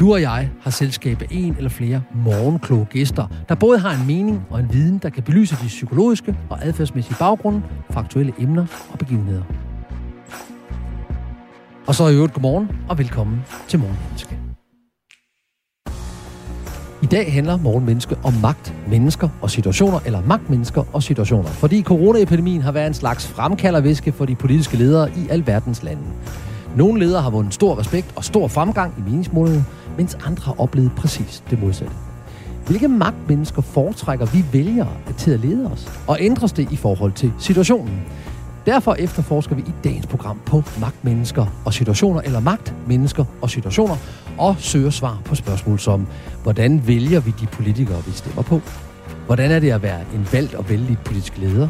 Du og jeg har selskab af en eller flere morgenkloge gæster, der både har en mening og en viden, der kan belyse de psykologiske og adfærdsmæssige baggrunde for aktuelle emner og begivenheder. Og så i øvrigt godmorgen og velkommen til Morgenmenneske. I dag handler Morgenmenneske om magt, mennesker og situationer, eller magtmennesker og situationer. Fordi coronaepidemien har været en slags fremkalderviske for de politiske ledere i alverdens lande. Nogle ledere har vundet stor respekt og stor fremgang i meningsmålene, mens andre har oplevet præcis det modsatte. Hvilke magtmennesker foretrækker vi vælgere til at lede os? Og ændres det i forhold til situationen? Derfor efterforsker vi i dagens program på magtmennesker og situationer, eller magt, mennesker og situationer, og søger svar på spørgsmål som, hvordan vælger vi de politikere, vi stemmer på? Hvordan er det at være en valgt og vældig politisk leder?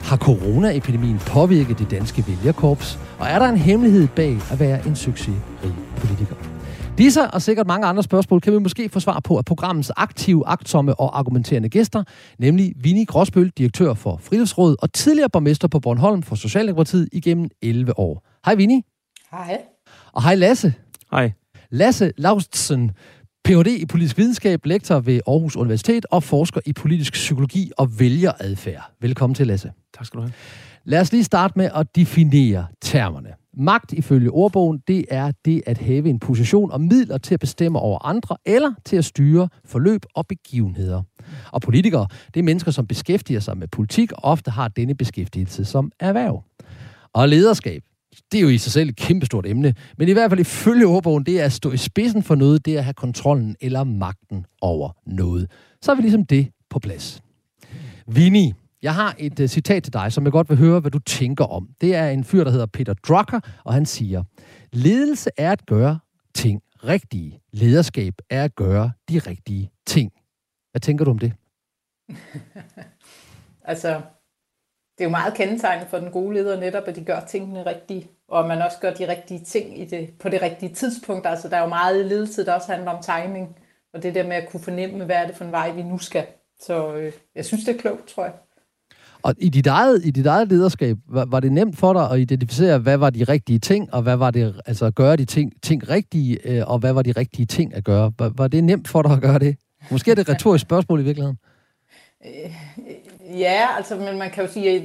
Har coronaepidemien påvirket det danske vælgerkorps? Og er der en hemmelighed bag at være en succesrig politiker? Disse og sikkert mange andre spørgsmål kan vi måske få svar på af programmets aktive, agtsomme og argumenterende gæster, nemlig Vinnie Gråsbøl, direktør for Friluftsrådet og tidligere borgmester på Bornholm for Socialdemokratiet igennem 11 år. Hej Vinnie. Hej. Og hej Lasse. Hej. Lasse Laustsen, Ph.D. i politisk videnskab, lektor ved Aarhus Universitet og forsker i politisk psykologi og vælgeradfærd. Velkommen til, Lasse. Tak skal du have. Lad os lige starte med at definere termerne. Magt ifølge ordbogen, det er det at have en position og midler til at bestemme over andre, eller til at styre forløb og begivenheder. Og politikere, det er mennesker, som beskæftiger sig med politik, og ofte har denne beskæftigelse som erhverv. Og lederskab, det er jo i sig selv et kæmpestort emne, men i hvert fald ifølge ordbogen, det er at stå i spidsen for noget, det er at have kontrollen eller magten over noget. Så er vi ligesom det på plads. Vinnie, jeg har et uh, citat til dig, som jeg godt vil høre, hvad du tænker om. Det er en fyr, der hedder Peter Drucker, og han siger, ledelse er at gøre ting rigtige. Lederskab er at gøre de rigtige ting. Hvad tænker du om det? altså, det er jo meget kendetegnende for den gode leder netop, at de gør tingene rigtige, og at man også gør de rigtige ting i det, på det rigtige tidspunkt. Altså, der er jo meget ledelse, der også handler om timing, og det der med at kunne fornemme, hvad er det for en vej, vi nu skal. Så øh, jeg synes, det er klogt, tror jeg. Og i dit eget, i dit eget lederskab, var, var det nemt for dig at identificere, hvad var de rigtige ting, og hvad var det, altså at gøre de ting, ting rigtige, øh, og hvad var de rigtige ting at gøre? Var, var det nemt for dig at gøre det? Måske er det et retorisk spørgsmål i virkeligheden. Øh, øh, Ja, altså, men man kan jo sige, at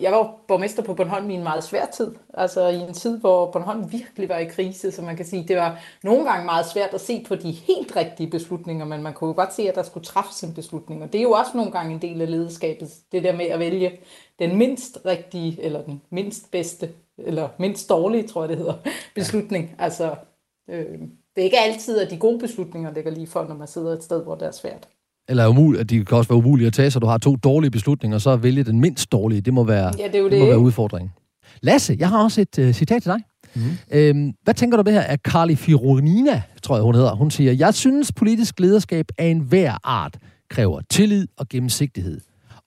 jeg var borgmester på Bornholm i en meget svær tid. Altså i en tid, hvor Bornholm virkelig var i krise, så man kan sige, det var nogle gange meget svært at se på de helt rigtige beslutninger, men man kunne jo godt se, at der skulle træffes en beslutning. Og det er jo også nogle gange en del af lederskabet, det der med at vælge den mindst rigtige, eller den mindst bedste, eller mindst dårlige, tror jeg det hedder, beslutning. Altså, øh, det er ikke altid, at de gode beslutninger ligger lige for, når man sidder et sted, hvor det er svært eller umuligt, at de kan også være umulige at tage, så du har to dårlige beslutninger, så at vælge den mindst dårlige, det må være, ja, det, er det. det. må være udfordringen. Lasse, jeg har også et uh, citat til dig. Mm. Øhm, hvad tænker du om det her af Carly Fironina, tror jeg hun hedder. Hun siger, jeg synes politisk lederskab af en hver art kræver tillid og gennemsigtighed.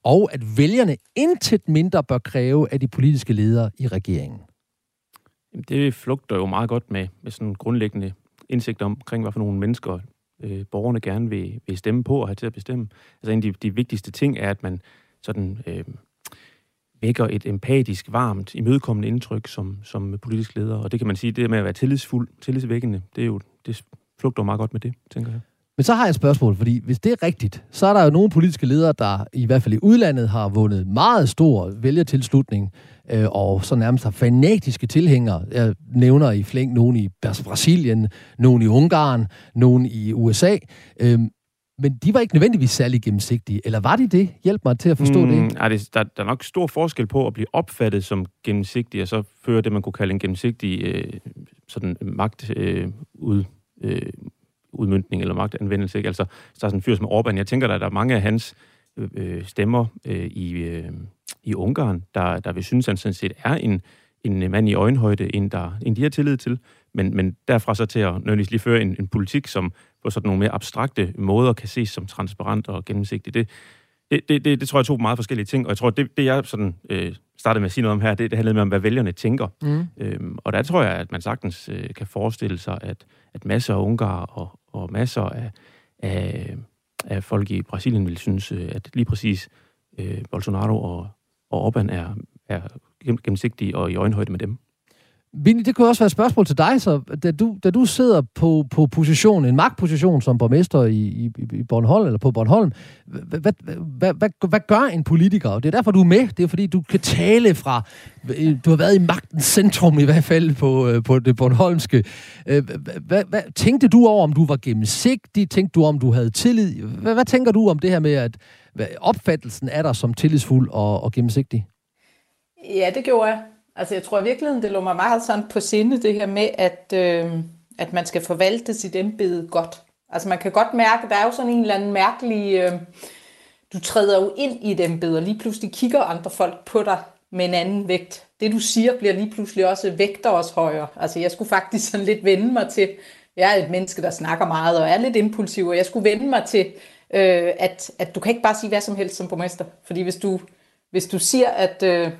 Og at vælgerne intet mindre bør kræve af de politiske ledere i regeringen. Det flugter jo meget godt med, med sådan grundlæggende indsigt omkring, hvad for nogle mennesker øh, borgerne gerne vil, vil stemme på og have til at bestemme. Altså en af de, de vigtigste ting er, at man sådan øh, vækker et empatisk, varmt, imødekommende indtryk som, som politisk leder. Og det kan man sige, det med at være tillidsfuld, tillidsvækkende, det er jo, det flugter meget godt med det, tænker jeg. Men så har jeg et spørgsmål, fordi hvis det er rigtigt, så er der jo nogle politiske ledere, der i hvert fald i udlandet har vundet meget stor vælgertilslutning, øh, og så nærmest har fanatiske tilhængere. Jeg nævner i flæng nogen i Brasilien, nogen i Ungarn, nogen i USA. Øh, men de var ikke nødvendigvis særlig gennemsigtige, eller var de det? Hjælp mig til at forstå mm, det. Er det der, der er nok stor forskel på at blive opfattet som gennemsigtig, og så føre det, man kunne kalde en gennemsigtig øh, sådan magt øh, ud, øh, udmyndning eller magtanvendelse. Ikke? Altså, der er sådan en fyr som Orbán. Jeg tænker, at der er mange af hans øh, stemmer øh, i, øh, i Ungarn, der, der vil synes, han sådan set er en, en mand i øjenhøjde, en, der, en de har tillid til. Men, men derfra så til at nødvendigvis lige føre en, en politik, som på sådan nogle mere abstrakte måder kan ses som transparent og gennemsigtig, det, det, det, det, det tror jeg er to meget forskellige ting, og jeg tror, det, det jeg sådan, øh, startede med at sige noget om her, det, det handlede med om, hvad vælgerne tænker. Mm. Øhm, og der tror jeg, at man sagtens øh, kan forestille sig, at, at masser af ungarer og, og masser af, af, af folk i Brasilien vil synes, øh, at lige præcis øh, Bolsonaro og, og Orbán er, er gennemsigtige og i øjenhøjde med dem. Vinny, det kunne også være et spørgsmål til dig, så da du, da du sidder på, på position, en magtposition som borgmester i, i, i Bornholm, eller på Bornholm, hvad, hvad, hvad, hvad, hvad gør en politiker? Det er derfor, du er med. Det er fordi, du kan tale fra... Øh, du har været i magtens centrum i hvert fald på, øh, på det bornholmske. Øh, hvad, hvad, tænkte du over, om du var gennemsigtig? Tænkte du om, du havde tillid? Hvad, hvad tænker du om det her med, at opfattelsen er der som tillidsfuld og, og gennemsigtig? Ja, det gjorde jeg. Altså jeg tror i virkeligheden, det lå mig meget sådan på sinde, det her med, at, øh, at man skal forvalte sit embede godt. Altså man kan godt mærke, der er jo sådan en eller anden mærkelig... Øh, du træder jo ind i et embede, og lige pludselig kigger andre folk på dig med en anden vægt. Det du siger bliver lige pludselig også vægter os højere. Altså jeg skulle faktisk sådan lidt vende mig til, jeg er et menneske, der snakker meget og er lidt impulsiv, og jeg skulle vende mig til, øh, at, at du kan ikke bare sige hvad som helst som borgmester. Fordi hvis du, hvis du siger, at... Øh,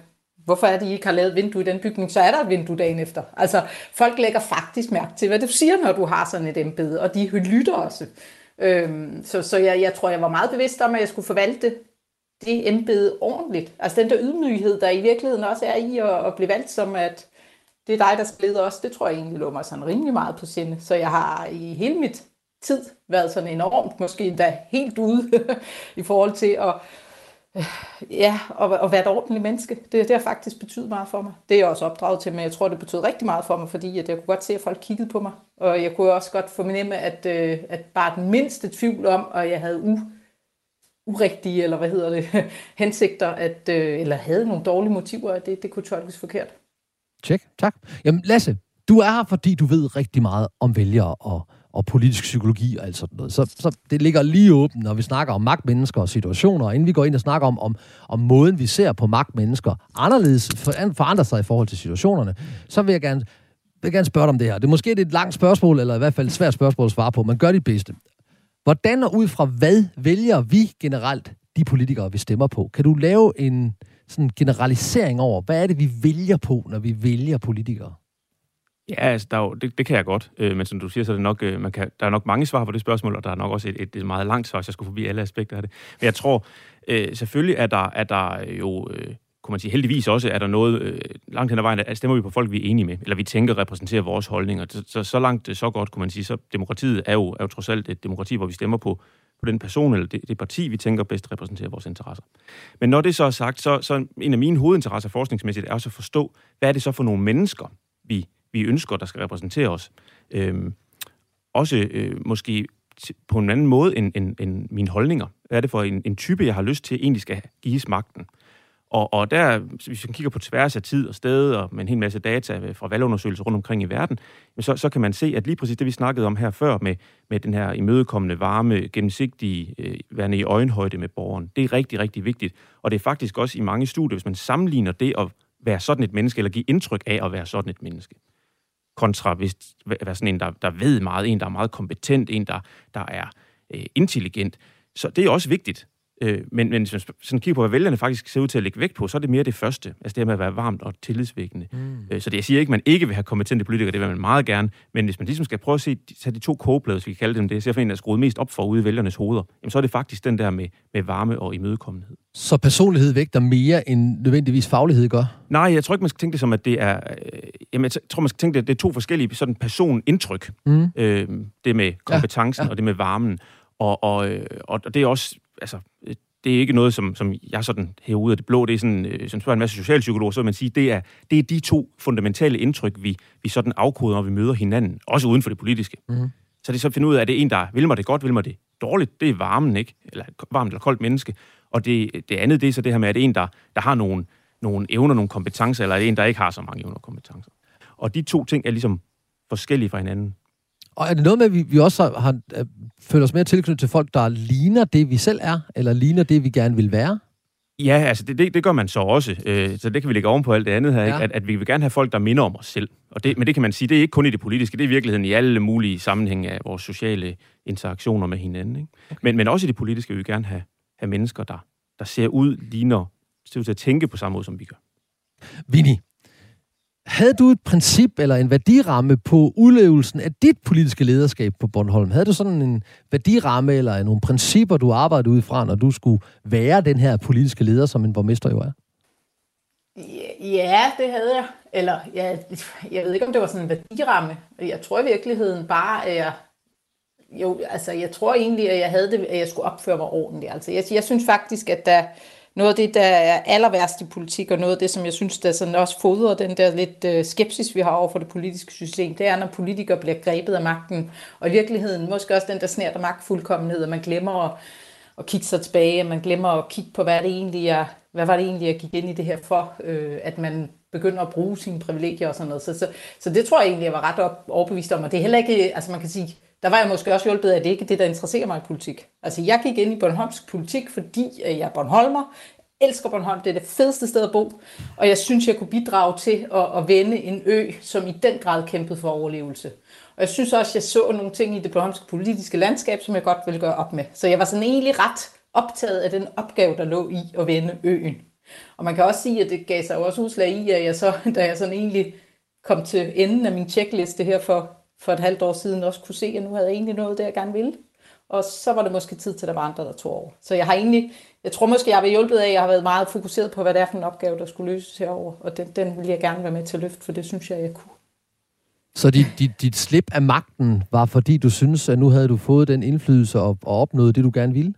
hvorfor er det, I ikke har lavet vindue i den bygning, så er der et vindue dagen efter. Altså, folk lægger faktisk mærke til, hvad du siger, når du har sådan et embede, og de lytter også. Øhm, så så jeg, jeg tror, jeg var meget bevidst om, at jeg skulle forvalte det embede ordentligt. Altså den der ydmyghed, der i virkeligheden også er i at, at blive valgt som, at det er dig, der skal lede os, det tror jeg egentlig lå mig sådan rimelig meget på sinde. Så jeg har i hele mit tid været sådan enormt, måske endda helt ude i forhold til at ja, og, og være et ordentligt menneske. Det, det har faktisk betydet meget for mig. Det er jeg også opdraget til, men jeg tror, det betød rigtig meget for mig, fordi at jeg kunne godt se, at folk kiggede på mig. Og jeg kunne også godt fornemme, at, øh, at bare den mindste tvivl om, at jeg havde u, urigtige, eller hvad hedder det, hensigter, at, øh, eller havde nogle dårlige motiver, at det, det kunne tolkes forkert. Tjek, tak. Jamen Lasse, du er her, fordi du ved rigtig meget om vælgere og og politisk psykologi og alt sådan noget. Så, så det ligger lige åbent, når vi snakker om magtmennesker og situationer, inden vi går ind og snakker om, om, om måden, vi ser på magtmennesker anderledes, for, forandrer sig i forhold til situationerne, så vil jeg gerne, vil gerne spørge dig om det her. Det er måske et langt spørgsmål, eller i hvert fald et svært spørgsmål at svare på, men gør dit bedste. Hvordan og ud fra hvad vælger vi generelt de politikere, vi stemmer på? Kan du lave en sådan generalisering over, hvad er det, vi vælger på, når vi vælger politikere? Ja, altså, der er jo, det, det kan jeg godt, øh, men som du siger, så er det nok, øh, man kan, der er nok mange svar på det spørgsmål, og der er nok også et, et, et meget langt svar, så jeg skulle forbi alle aspekter af det. Men jeg tror, øh, selvfølgelig er der, er der jo, øh, kunne man sige, heldigvis også, er der noget, øh, langt hen ad vejen, at stemmer vi på folk, vi er enige med, eller vi tænker repræsenterer vores holdninger. Så, så, så langt, øh, så godt, kunne man sige, så demokratiet er jo, er jo trods alt et demokrati, hvor vi stemmer på, på den person eller det, det parti, vi tænker bedst repræsenterer vores interesser. Men når det så er sagt, så, så en af mine hovedinteresser forskningsmæssigt er også at forstå, hvad er det så for nogle mennesker, vi vi ønsker, der skal repræsentere os. Øhm, også øh, måske på en anden måde end, end, end mine holdninger. Hvad er det for en, en type, jeg har lyst til, egentlig skal gives magten? Og, og der, hvis man kigger på tværs af tid og sted, og med en hel masse data fra valgundersøgelser rundt omkring i verden, så, så kan man se, at lige præcis det, vi snakkede om her før, med, med den her imødekommende, varme, gennemsigtige, øh, værende i øjenhøjde med borgeren, det er rigtig, rigtig vigtigt. Og det er faktisk også i mange studier, hvis man sammenligner det at være sådan et menneske, eller give indtryk af at være sådan et menneske, kontra hvis være sådan en, der, der ved meget, en, der er meget kompetent, en, der, der er øh, intelligent. Så det er også vigtigt. Øh, men, men hvis man sådan kigger på, hvad vælgerne faktisk ser ud til at lægge vægt på, så er det mere det første. Altså det her med at være varmt og tillidsvækkende. Mm. Øh, så det, jeg siger ikke, at man ikke vil have kompetente politikere, det vil man meget gerne. Men hvis man ligesom skal prøve at se, tage de to kogeplader, vi kan kalde dem det, ser for en, der er skruet mest op for ude i vælgernes hoveder, jamen så er det faktisk den der med, med varme og imødekommenhed. Så personlighed vægter mere end nødvendigvis faglighed gør? Nej, jeg tror ikke, man skal tænke det som, at det er... Øh, jamen, jeg tror, man skal tænke det, at det er to forskellige sådan personindtryk. Mm. Øh, det med kompetencen ja, ja. og det med varmen. Og, og, øh, og det er også... Altså, det er ikke noget, som, som jeg sådan hæver ud af det blå. Det er sådan, øh, som spørger en masse socialpsykologer, så vil man sige, det er, det er de to fundamentale indtryk, vi, vi sådan afkoder, når vi møder hinanden. Også uden for det politiske. Mm. Så det er så at finde ud af, at det er en, der vil mig det godt, vil mig det dårligt, det er varmen, ikke? Eller varmt eller koldt menneske. Og det, det andet, det er så det her med, at en, der, der har nogle, nogle evner, nogle kompetencer, eller en, der ikke har så mange evner og kompetencer. Og de to ting er ligesom forskellige fra hinanden. Og er det noget med, at vi, vi også har, har øh, føler os mere tilknyttet til folk, der ligner det, vi selv er, eller ligner det, vi gerne vil være? Ja, altså det, det, det gør man så også. Øh, så det kan vi lægge oven på alt det andet her, ja. ikke? At, at vi vil gerne have folk, der minder om os selv. Og det, men det kan man sige, det er ikke kun i det politiske, det er i virkeligheden i alle mulige sammenhænge af vores sociale interaktioner med hinanden. Ikke? Okay. Men, men også i det politiske vil vi gerne have, have mennesker, der, der ser ud, ligner, ser ud til at tænke på samme måde, som vi gør. Vinnie, havde du et princip eller en værdiramme på udlevelsen af dit politiske lederskab på Bornholm? Havde du sådan en værdiramme eller nogle principper, du arbejdede ud fra, når du skulle være den her politiske leder, som en borgmester jo er? Ja, det havde jeg. Eller ja, jeg ved ikke, om det var sådan en værdiramme. Jeg tror i virkeligheden bare, at jeg jo, altså jeg tror egentlig, at jeg havde det, at jeg skulle opføre mig ordentligt. Altså jeg, jeg synes faktisk, at der, noget af det, der er aller værst i politik, og noget af det, som jeg synes, der sådan også fodrer den der lidt øh, skepsis, vi har over for det politiske system, det er, når politikere bliver grebet af magten, og i virkeligheden måske også den der snært af magtfuldkommenhed, at man glemmer at, at kigge sig tilbage, at man glemmer at kigge på, hvad det egentlig er, hvad var det egentlig, jeg gik ind i det her for, øh, at man begynder at bruge sine privilegier og sådan noget. Så, så, så det tror jeg egentlig, jeg var ret op, overbevist om, og det er heller ikke, altså man kan sige, der var jeg måske også hjulpet af, at det ikke er det, der interesserer mig i politik. Altså, jeg gik ind i Bornholmsk politik, fordi øh, jeg er Bornholmer, elsker Bornholm, det er det fedeste sted at bo, og jeg synes, jeg kunne bidrage til at, at vende en ø, som i den grad kæmpede for overlevelse. Og jeg synes også, jeg så nogle ting i det bornholmske politiske landskab, som jeg godt ville gøre op med. Så jeg var sådan egentlig ret optaget af den opgave, der lå i at vende øen. Og man kan også sige, at det gav sig også udslag i, at jeg så, da jeg sådan egentlig kom til enden af min checkliste her for for et halvt år siden også kunne se, at nu havde jeg egentlig noget, det jeg gerne ville. Og så var det måske tid til, at der var andre, der tog over. Så jeg har egentlig, jeg tror måske, jeg har været hjulpet af, at jeg har været meget fokuseret på, hvad det er for en opgave, der skulle løses herover. Og den, den vil jeg gerne være med til at løfte, for det synes jeg, jeg kunne. Så dit, dit, dit slip af magten var, fordi du synes, at nu havde du fået den indflydelse og, og opnået det, du gerne ville?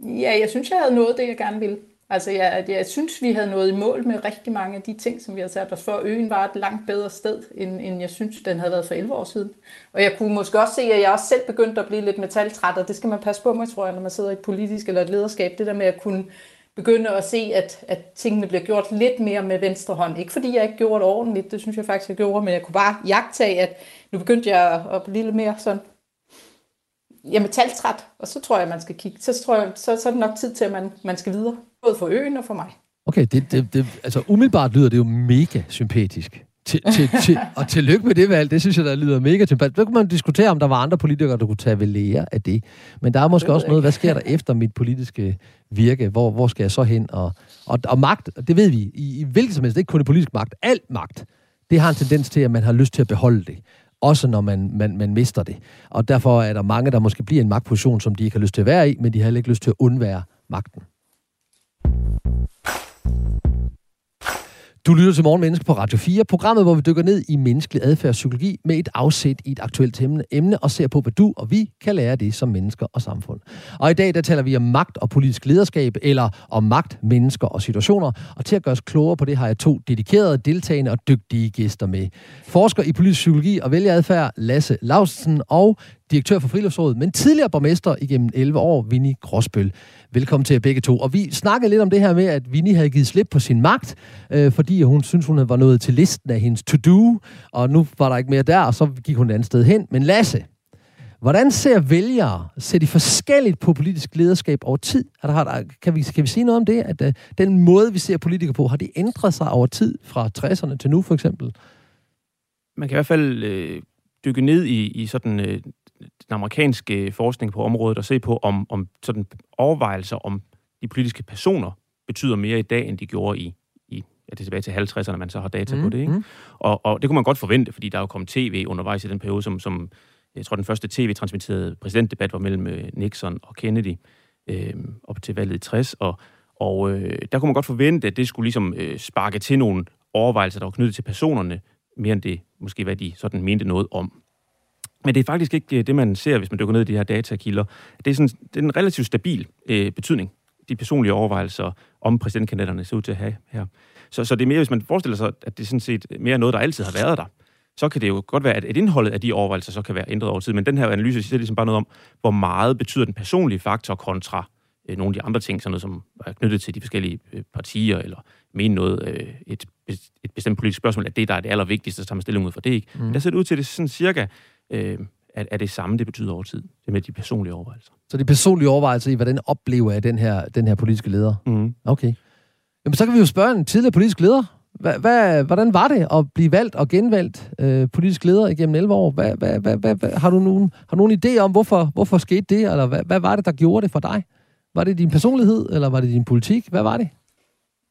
Ja, jeg synes, jeg havde nået det, jeg gerne ville. Altså, jeg, jeg synes, vi havde nået i mål med rigtig mange af de ting, som vi har sat os for. Øen var et langt bedre sted, end, end jeg synes, den havde været for 11 år siden. Og jeg kunne måske også se, at jeg også selv begyndte at blive lidt metaltræt, og det skal man passe på med, tror jeg, når man sidder i et politisk eller et lederskab. Det der med at kunne begynde at se, at, at tingene bliver gjort lidt mere med venstre hånd. Ikke fordi jeg ikke gjorde det ordentligt, det synes jeg faktisk, jeg gjorde, men jeg kunne bare jagtage, at nu begyndte jeg at, blive lidt mere sådan ja, metaltræt, og så tror jeg, man skal kigge. Så, tror jeg, så, så er det nok tid til, at man, man skal videre. Både for øen og for mig. Okay, det, det, det, altså umiddelbart lyder det jo mega sympatisk. Til, til, til, og tillykke med det valg, det synes jeg, der lyder mega sympatisk. Så kunne man diskutere, om der var andre politikere, der kunne tage ved lære af det. Men der er måske også noget, hvad sker der efter mit politiske virke? Hvor, hvor skal jeg så hen? Og, og, og magt, det ved vi, i, i hvilket som helst, ikke kun i politisk magt, alt magt, det har en tendens til, at man har lyst til at beholde det også når man, man, man mister det. Og derfor er der mange, der måske bliver i en magtposition, som de ikke har lyst til at være i, men de har heller ikke lyst til at undvære magten. Du lytter til Morgenmenneske på Radio 4, programmet, hvor vi dykker ned i menneskelig adfærdspsykologi med et afsæt i et aktuelt emne og ser på, hvad du og vi kan lære det som mennesker og samfund. Og i dag, der taler vi om magt og politisk lederskab, eller om magt, mennesker og situationer. Og til at gøre os klogere på det, har jeg to dedikerede, deltagende og dygtige gæster med. Forsker i politisk psykologi og vælgeradfærd, Lasse Lausen, og direktør for Friluftsrådet, men tidligere borgmester igennem 11 år, Vinnie Gråsbøl. Velkommen til jer begge to. Og vi snakkede lidt om det her med, at Vinnie havde givet slip på sin magt, øh, fordi hun synes hun var nået til listen af hendes to-do, og nu var der ikke mere der, og så gik hun et andet sted hen. Men Lasse, hvordan ser vælgere, ser de forskelligt på politisk lederskab over tid? Er der, der, kan, vi, kan vi sige noget om det? At øh, den måde, vi ser politikere på, har det ændret sig over tid fra 60'erne til nu, for eksempel? Man kan i hvert fald øh, dykke ned i, i sådan øh, den amerikanske forskning på området og se på, om, om sådan overvejelser om de politiske personer betyder mere i dag, end de gjorde i, i ja, det er tilbage til 50'erne, man så har data mm, på det. Ikke? Mm. Og, og det kunne man godt forvente, fordi der er jo kommet tv undervejs i den periode, som, som jeg tror, den første tv-transmitterede præsidentdebat var mellem øh, Nixon og Kennedy øh, op til valget i 60, og, og øh, der kunne man godt forvente, at det skulle ligesom øh, sparke til nogle overvejelser, der var knyttet til personerne, mere end det måske, hvad de sådan mente noget om. Men det er faktisk ikke øh, det, man ser, hvis man dykker ned i de her datakilder. Det er, sådan, det er en relativt stabil øh, betydning, de personlige overvejelser om præsidentkandidaterne ser ud til at have her. Så, så det er mere, hvis man forestiller sig, at det er sådan set mere noget, der altid har været der, så kan det jo godt være, at et indholdet af de overvejelser så kan være ændret over tid. Men den her analyse siger ligesom bare noget om, hvor meget betyder den personlige faktor kontra øh, nogle af de andre ting, sådan noget som er knyttet til de forskellige øh, partier, eller mene noget, øh, et, et bestemt politisk spørgsmål, at det, der er det allervigtigste, så tager man stilling ud for det ikke. Mm. Men der ser det ud til, at det sådan cirka øh, er, er det samme, det betyder over tid. Det med de personlige overvejelser. Så de personlige overvejelser i, hvordan oplever jeg den her, den her politiske leder? Mm. Okay. Jamen, så kan vi jo spørge en tidligere politisk leder. Hvad, hvad, hvordan var det at blive valgt og genvalgt øh, politisk leder igennem 11 år? Hvad, hvad, hvad, hvad, har, du nogen, har du nogen idé om, hvorfor, hvorfor skete det? Eller hvad, hvad var det, der gjorde det for dig? Var det din personlighed, eller var det din politik? Hvad var det?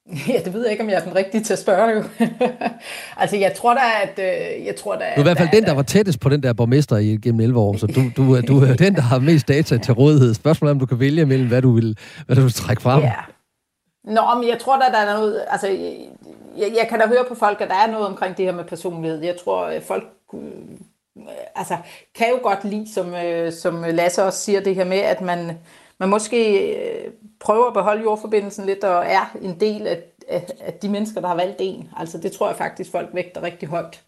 Ja, det ved jeg ikke, om jeg er den rigtige til at spørge jo. altså, jeg tror da, at... Øh, jeg tror da, du er i hvert fald den, der var tættest på den der borgmester i gennem 11 år, så du, du, du er den, der har mest data til rådighed. Spørgsmålet er, om du kan vælge mellem, hvad du vil, hvad du vil trække frem. Ja. Nå, men jeg tror da, der er noget... Altså, jeg, jeg kan da høre på folk, at der er noget omkring det her med personlighed. Jeg tror, at folk øh, altså, kan jo godt lide, som, øh, som Lasse også siger, det her med, at man, man måske øh, prøver at beholde jordforbindelsen lidt, og er en del af, af, af de mennesker, der har valgt en. Altså, det tror jeg faktisk, folk vægter rigtig højt.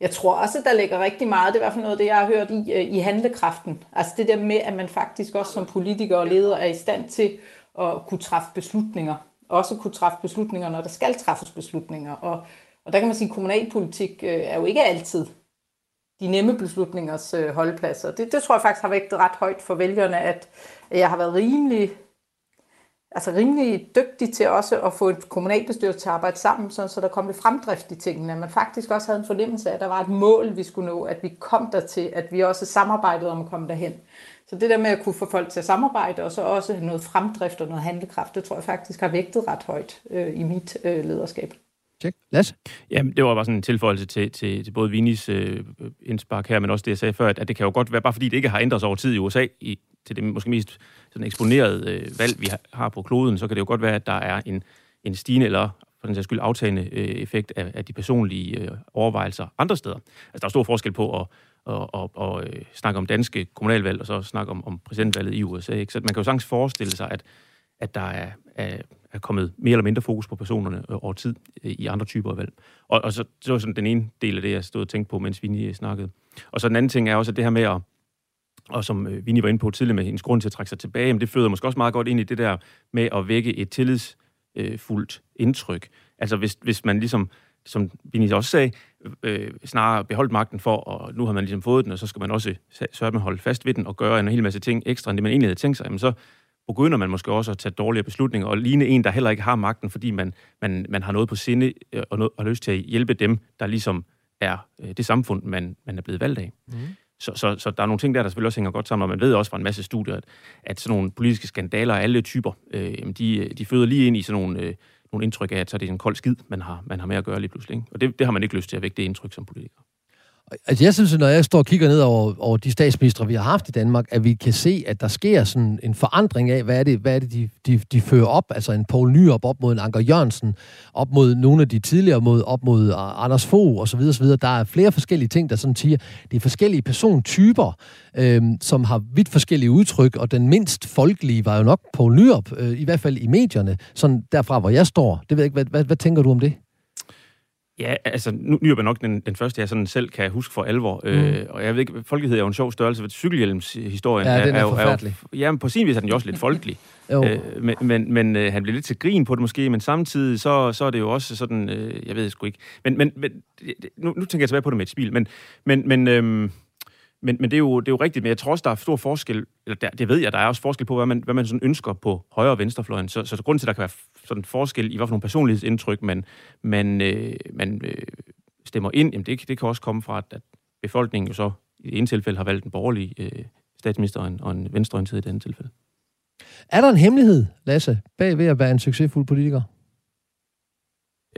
Jeg tror også, der ligger rigtig meget, det er i hvert fald noget, det jeg har hørt i, øh, i handlekraften. Altså det der med, at man faktisk også som politiker og leder er i stand til at kunne træffe beslutninger også kunne træffe beslutninger, når der skal træffes beslutninger. Og, og der kan man sige, at kommunalpolitik øh, er jo ikke altid de nemme beslutningers øh, holdpladser. Det, det tror jeg faktisk har vægtet ret højt for vælgerne, at jeg har været rimelig, altså rimelig dygtig til også at få et kommunalbestyrelse til at arbejde sammen, så, så der kom lidt fremdrift i tingene. At man faktisk også havde en fornemmelse af, at der var et mål, vi skulle nå, at vi kom der til, at vi også samarbejdede om at komme derhen. Så det der med at kunne få folk til at samarbejde, og så også noget fremdrift og noget handlekraft, det tror jeg faktisk har vægtet ret højt øh, i mit øh, lederskab. Tjek. Lasse? Jamen, det var bare sådan en tilføjelse til, til, til både Vinis øh, indspark her, men også det, jeg sagde før, at, at det kan jo godt være, bare fordi det ikke har ændret sig over tid i USA, i, til det måske mest sådan eksponerede øh, valg, vi har, har på kloden, så kan det jo godt være, at der er en, en stigende eller for den sags skyld aftagende øh, effekt af, af de personlige øh, overvejelser andre steder. Altså, der er stor forskel på at og, og, og øh, snakke om danske kommunalvalg, og så snakke om, om præsidentvalget i USA. Ikke? Så man kan jo sagtens forestille sig, at, at der er, er, er kommet mere eller mindre fokus på personerne øh, over tid øh, i andre typer af valg. Og, og så det var sådan den ene del af det, jeg stod og tænkte på, mens vi øh, snakkede. Og så den anden ting er også at det her med at og som Vinnie var inde på tidligere med hendes grund til at trække sig tilbage, men det føder måske også meget godt ind i det der med at vække et tillidsfuldt indtryk. Altså hvis, hvis man ligesom som Vinnie også sagde, øh, snarere beholdt magten for, og nu har man ligesom fået den, og så skal man også sørge med at holde fast ved den og gøre en hel masse ting ekstra, end det man egentlig havde tænkt sig, jamen så begynder man måske også at tage dårligere beslutninger, og ligne en, der heller ikke har magten, fordi man, man, man har noget på sinde øh, og, noget, og lyst til at hjælpe dem, der ligesom er øh, det samfund, man, man er blevet valgt af. Mm. Så, så, så der er nogle ting der, der selvfølgelig også hænger godt sammen, og man ved også fra en masse studier, at, at sådan nogle politiske skandaler af alle typer, øh, de, de føder lige ind i sådan nogle øh, nogle indtryk af, at så er det en kold skid, man har, man har med at gøre lige pludselig. Ikke? Og det, det har man ikke lyst til at vække det indtryk som politiker. Altså jeg synes, når jeg står og kigger ned over, over de statsministre, vi har haft i Danmark, at vi kan se, at der sker sådan en forandring af, hvad er det, hvad er det de, de, de fører op? Altså en Poul Nyrup op mod en Anker Jørgensen, op mod nogle af de tidligere, mod, op mod øh, Anders Fogh og så videre, så videre. Der er flere forskellige ting, der sådan siger, det er forskellige persontyper, øh, som har vidt forskellige udtryk, og den mindst folkelige var jo nok Poul Nyrup, øh, i hvert fald i medierne, sådan derfra, hvor jeg står. Det ved jeg ikke, hvad, hvad, hvad tænker du om det? Ja, altså, nu, nu er nok den, den første, jeg sådan selv kan huske for alvor. Mm. Øh, og jeg ved ikke, folkelighed er jo en sjov størrelse, for cykelhjelmshistorien ja, er, den er, er, jo, er jo... Ja, på sin vis er den jo også lidt folkelig. øh, men men, men øh, han bliver lidt til grin på det måske, men samtidig så, så er det jo også sådan, øh, jeg ved sgu ikke. Men, men, men nu, nu tænker jeg tilbage på det med et smil, men, men, men øh, men, men det, er jo, det er jo rigtigt, men jeg tror også, der er stor forskel, eller der, det ved jeg, der er også forskel på, hvad man, hvad man sådan ønsker på højre- og venstrefløjen. Så, så grunden til, at der kan være sådan forskel i, hvad for nogle personlighedsindtryk man, man, øh, man øh, stemmer ind, jamen det, det kan også komme fra, at, at befolkningen jo så i det ene tilfælde har valgt en borgerlig øh, statsminister og en, og en venstreorienteret i det andet tilfælde. Er der en hemmelighed, Lasse, bag ved at være en succesfuld politiker?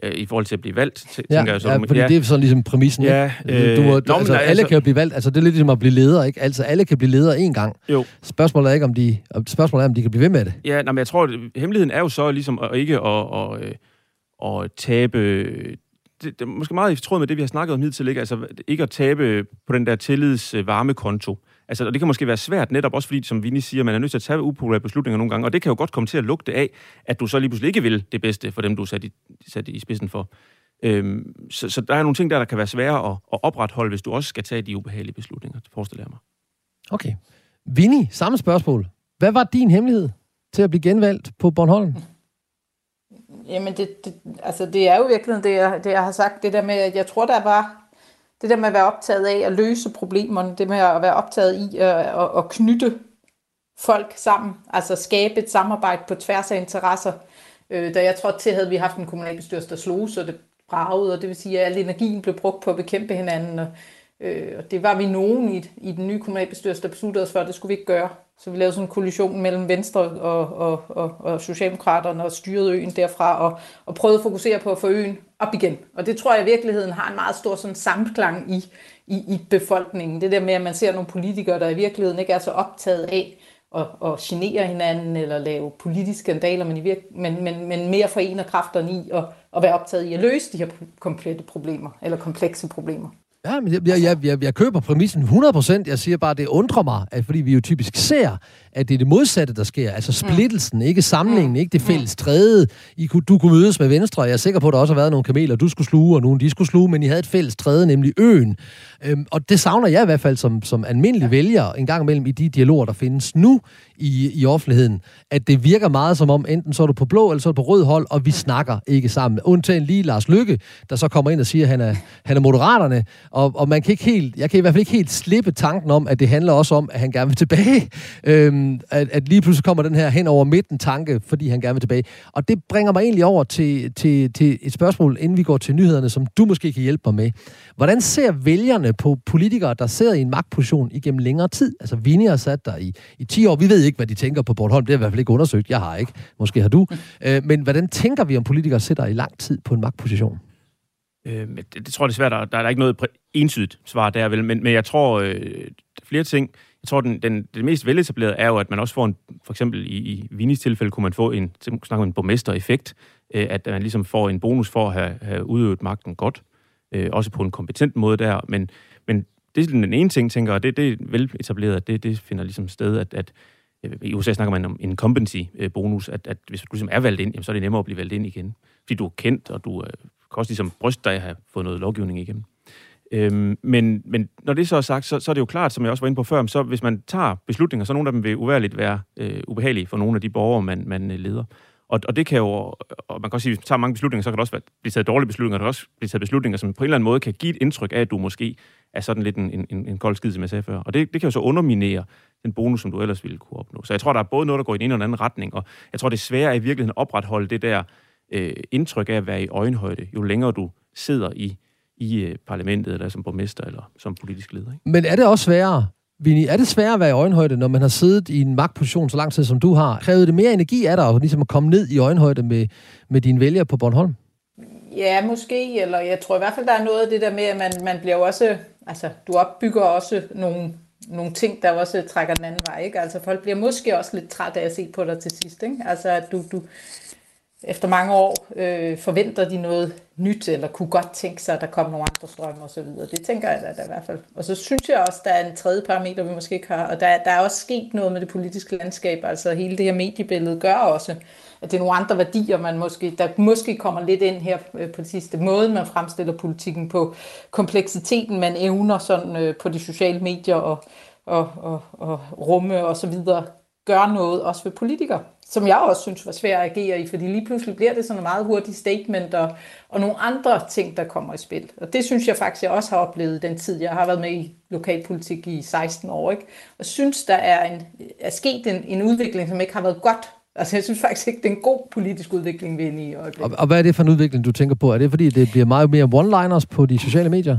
Øh, i forhold til at blive valgt, ja, tænker jeg så. Ja, fordi ja. det er sådan ligesom præmissen. Ja, øh, du må, nå, altså, alle altså, kan jo blive valgt. Altså, det er lidt ligesom at blive leder, ikke? Altså, alle kan blive leder én gang. Jo. Spørgsmålet er ikke, om de, spørgsmålet er, om de kan blive ved med det. Ja, nej, men jeg tror, at hemmeligheden er jo så ligesom at ikke at, at, at, at tabe... Det, det er måske meget i tråd med det, vi har snakket om hidtil, ikke? Altså, ikke at tabe på den der tillids varmekonto. konto Altså, og det kan måske være svært netop også, fordi, som Vinnie siger, man er nødt til at tage upopulære beslutninger nogle gange, og det kan jo godt komme til at lugte af, at du så lige pludselig ikke vil det bedste for dem, du er sat i, sat i spidsen for. Øhm, så, så der er nogle ting der, der kan være svære at, at opretholde, hvis du også skal tage de ubehagelige beslutninger, forestiller jeg mig. Okay. Vinnie, samme spørgsmål. Hvad var din hemmelighed til at blive genvalgt på Bornholm? Jamen, det, det, altså, det er jo virkelig det jeg, det, jeg har sagt. Det der med, at jeg tror, der var det der med at være optaget af at løse problemerne, det med at være optaget i at, at, at knytte folk sammen, altså skabe et samarbejde på tværs af interesser. Øh, da jeg trådte til, havde vi haft en kommunalbestyrelse, der slog, så det bragede, og det vil sige, at al energien blev brugt på at bekæmpe hinanden, og, øh, og det var vi nogen i, i den nye kommunalbestyrelse, der besluttede os for, at det skulle vi ikke gøre. Så vi lavede sådan en kollision mellem Venstre og, og, og, og Socialdemokraterne og styrede øen derfra og, og prøvede at fokusere på at få øen op igen. Og det tror jeg i virkeligheden har en meget stor sådan samklang i, i, i befolkningen. Det der med, at man ser nogle politikere, der i virkeligheden ikke er så optaget af at, at genere hinanden eller lave politiske skandaler, men, i virke, men, men, men mere forener kræfterne i at, at være optaget i at løse de her komplette problemer eller komplekse problemer. Ja, men jeg, jeg, jeg, jeg køber præmissen 100%. Jeg siger bare, det undrer mig, at fordi vi jo typisk ser, at det er det modsatte, der sker. Altså splittelsen, ikke samlingen, ikke det fælles træde. I kunne, du kunne mødes med Venstre, jeg er sikker på, at der også har været nogle kameler, du skulle sluge, og nogle de skulle sluge, men I havde et fælles træde, nemlig øen. Øhm, og det savner jeg i hvert fald som, som almindelig vælger en gang imellem i de dialoger, der findes nu i, i offentligheden, at det virker meget som om, enten så er du på blå, eller så er du på rød hold, og vi snakker ikke sammen. Undtagen lige Lars Lykke, der så kommer ind og siger, at han er, han er moderaterne, og, og man kan ikke helt, jeg kan i hvert fald ikke helt slippe tanken om, at det handler også om, at han gerne vil tilbage. Øhm, at, at lige pludselig kommer den her hen over midten tanke, fordi han gerne vil tilbage. Og det bringer mig egentlig over til, til, til et spørgsmål, inden vi går til nyhederne, som du måske kan hjælpe mig med. Hvordan ser vælgerne på politikere, der sidder i en magtposition igennem længere tid? Altså, Vinnie har sat der i, i 10 år. Vi ved ikke, hvad de tænker på Bornholm. Det er i hvert fald ikke undersøgt. Jeg har ikke. Måske har du. Øh, men hvordan tænker vi om politikere sidder i lang tid på en magtposition? Øh, det, det tror jeg desværre, der, der er ikke noget entydigt svar der, vel? Men, men jeg tror, øh, flere ting. Jeg tror, den, den, det mest veletablerede er jo, at man også får en, for eksempel i, i Vinis tilfælde, kunne man få en, snakke om en borgmester-effekt, øh, at man ligesom får en bonus for at have, have udøvet magten godt, øh, også på en kompetent måde der, men, men det er den ene ting, tænker jeg, det, det er vel etableret, det, det finder ligesom sted, at, at Øh, i USA snakker man om en competency-bonus, øh, at, at hvis du ligesom er valgt ind, jamen, så er det nemmere at blive valgt ind igen. Fordi du er kendt, og du øh, kan også ligesom bryste dig at have fået noget lovgivning igennem. Øhm, men, men når det så er sagt, så, så er det jo klart, som jeg også var inde på før, så hvis man tager beslutninger, så nogle af dem vil uværligt være øh, ubehagelige for nogle af de borgere, man, man øh, leder. Og, og det kan jo, og man kan også sige, hvis man tager mange beslutninger, så kan det også blive taget dårlige beslutninger, der kan også blive taget beslutninger, som på en eller anden måde kan give et indtryk af, at du måske er sådan lidt en, en, en kold skid, som jeg sagde før. Og det, det kan jo så underminere den bonus, som du ellers ville kunne opnå. Så jeg tror, der er både noget, der går i den ene og den anden retning, og jeg tror, det er sværere i virkeligheden at opretholde det der øh, indtryk af at være i øjenhøjde, jo længere du sidder i i øh, parlamentet, eller som borgmester, eller som politisk leder. Ikke? Men er det også sværere, Vinnie, er det sværere at være i øjenhøjde, når man har siddet i en magtposition så lang tid, som du har? Krævede det mere energi af dig, ligesom at komme ned i øjenhøjde med, med dine vælgere på Bornholm? Ja, måske, eller jeg tror i hvert fald, der er noget af det der med, at man, man bliver også, altså du opbygger også nogle, nogle ting, der også trækker den anden vej, ikke? Altså folk bliver måske også lidt trætte af at se på dig til sidst, ikke? Altså at du, du, efter mange år øh, forventer de noget nyt, eller kunne godt tænke sig, at der kom nogle andre strømme og så videre. Det tænker jeg da, da i hvert fald. Og så synes jeg også, der er en tredje parameter, vi måske ikke har, og der, der er også sket noget med det politiske landskab, altså hele det her mediebillede gør også, at det er nogle andre værdier, man måske, der måske kommer lidt ind her øh, på det sidste måde, man fremstiller politikken på, kompleksiteten, man evner sådan øh, på de sociale medier og, og, og, og rumme og så videre, gør noget også ved politikere som jeg også synes var svært at agere i, fordi lige pludselig bliver det sådan en meget hurtig statement og, og nogle andre ting, der kommer i spil. Og det synes jeg faktisk, jeg også har oplevet den tid, jeg har været med i lokalpolitik i 16 år. Ikke? Og synes, der er, en, er sket en, en udvikling, som ikke har været godt Altså, jeg synes faktisk ikke, det er en god politisk udvikling, vi er inde i øjeblikket. Og, og hvad er det for en udvikling, du tænker på? Er det, fordi det bliver meget mere one-liners på de sociale medier?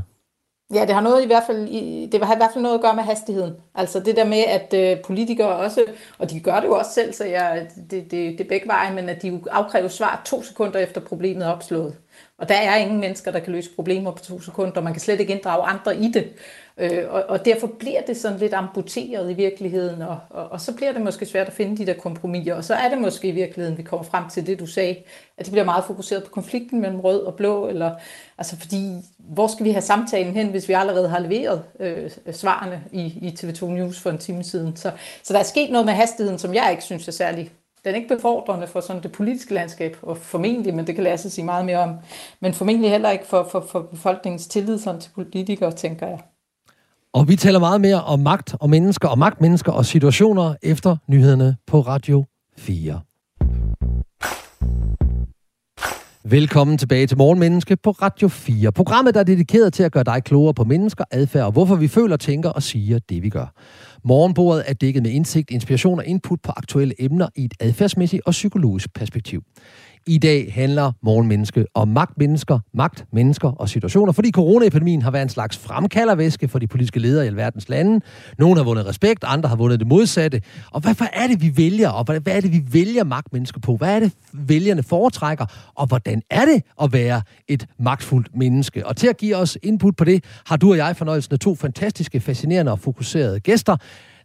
Ja, det har noget i hvert fald, det har i hvert fald noget at gøre med hastigheden. Altså det der med, at øh, politikere også, og de gør det jo også selv, så jeg, det, det, det er begge veje, men at de afkræver svar to sekunder efter problemet er opslået. Og der er ingen mennesker, der kan løse problemer på to sekunder. Man kan slet ikke inddrage andre i det. Øh, og, og derfor bliver det sådan lidt amputeret i virkeligheden, og, og, og så bliver det måske svært at finde de der kompromiser. Og så er det måske i virkeligheden, vi kommer frem til det, du sagde, at det bliver meget fokuseret på konflikten mellem rød og blå, eller, altså fordi, hvor skal vi have samtalen hen, hvis vi allerede har leveret øh, svarene i, i TV2 News for en time siden. Så, så der er sket noget med hastigheden, som jeg ikke synes er særlig den er ikke befordrende for sådan det politiske landskab, og formentlig, men det kan Lasse sige meget mere om, men formentlig heller ikke for, for, for befolkningens tillid sådan til politikere, tænker jeg. Og vi taler meget mere om magt og mennesker og magtmennesker og situationer efter nyhederne på Radio 4. Velkommen tilbage til Morgenmenneske på Radio 4. Programmet, der er dedikeret til at gøre dig klogere på mennesker, adfærd og hvorfor vi føler, tænker og siger det, vi gør. Morgenbordet er dækket med indsigt, inspiration og input på aktuelle emner i et adfærdsmæssigt og psykologisk perspektiv. I dag handler morgenmenneske om magtmennesker, magtmennesker og situationer, fordi coronaepidemien har været en slags fremkaldervæske for de politiske ledere i alverdens lande. Nogle har vundet respekt, andre har vundet det modsatte. Og hvad, hvad er det, vi vælger, og hvad, hvad er det, vi vælger magtmennesker på? Hvad er det, vælgerne foretrækker, og hvordan er det at være et magtfuldt menneske? Og til at give os input på det, har du og jeg fornøjelsen af to fantastiske, fascinerende og fokuserede gæster.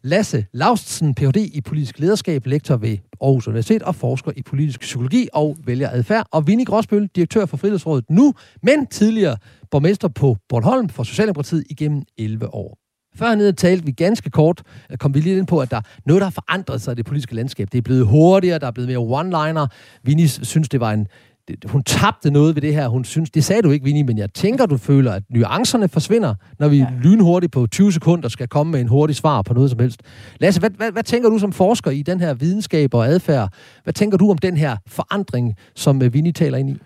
Lasse Laustsen, Ph.D. i politisk lederskab, lektor ved Aarhus Universitet og forsker i politisk psykologi og vælgeradfærd. Og Vinnie Gråsbøl, direktør for Frihedsrådet nu, men tidligere borgmester på Bornholm for Socialdemokratiet igennem 11 år. Før nede talte vi ganske kort, kom vi lige ind på, at der er noget, der har forandret sig i det politiske landskab. Det er blevet hurtigere, der er blevet mere one-liner. Vinnie synes, det var en det, hun tabte noget ved det her. Hun synes, det sagde du ikke, Vinnie, men jeg tænker, du føler, at nuancerne forsvinder, når vi ja. lynhurtigt på 20 sekunder skal komme med en hurtig svar på noget som helst. Lasse, hvad, hvad, hvad tænker du som forsker i den her videnskab og adfærd? Hvad tænker du om den her forandring, som øh, Vinnie taler ind i?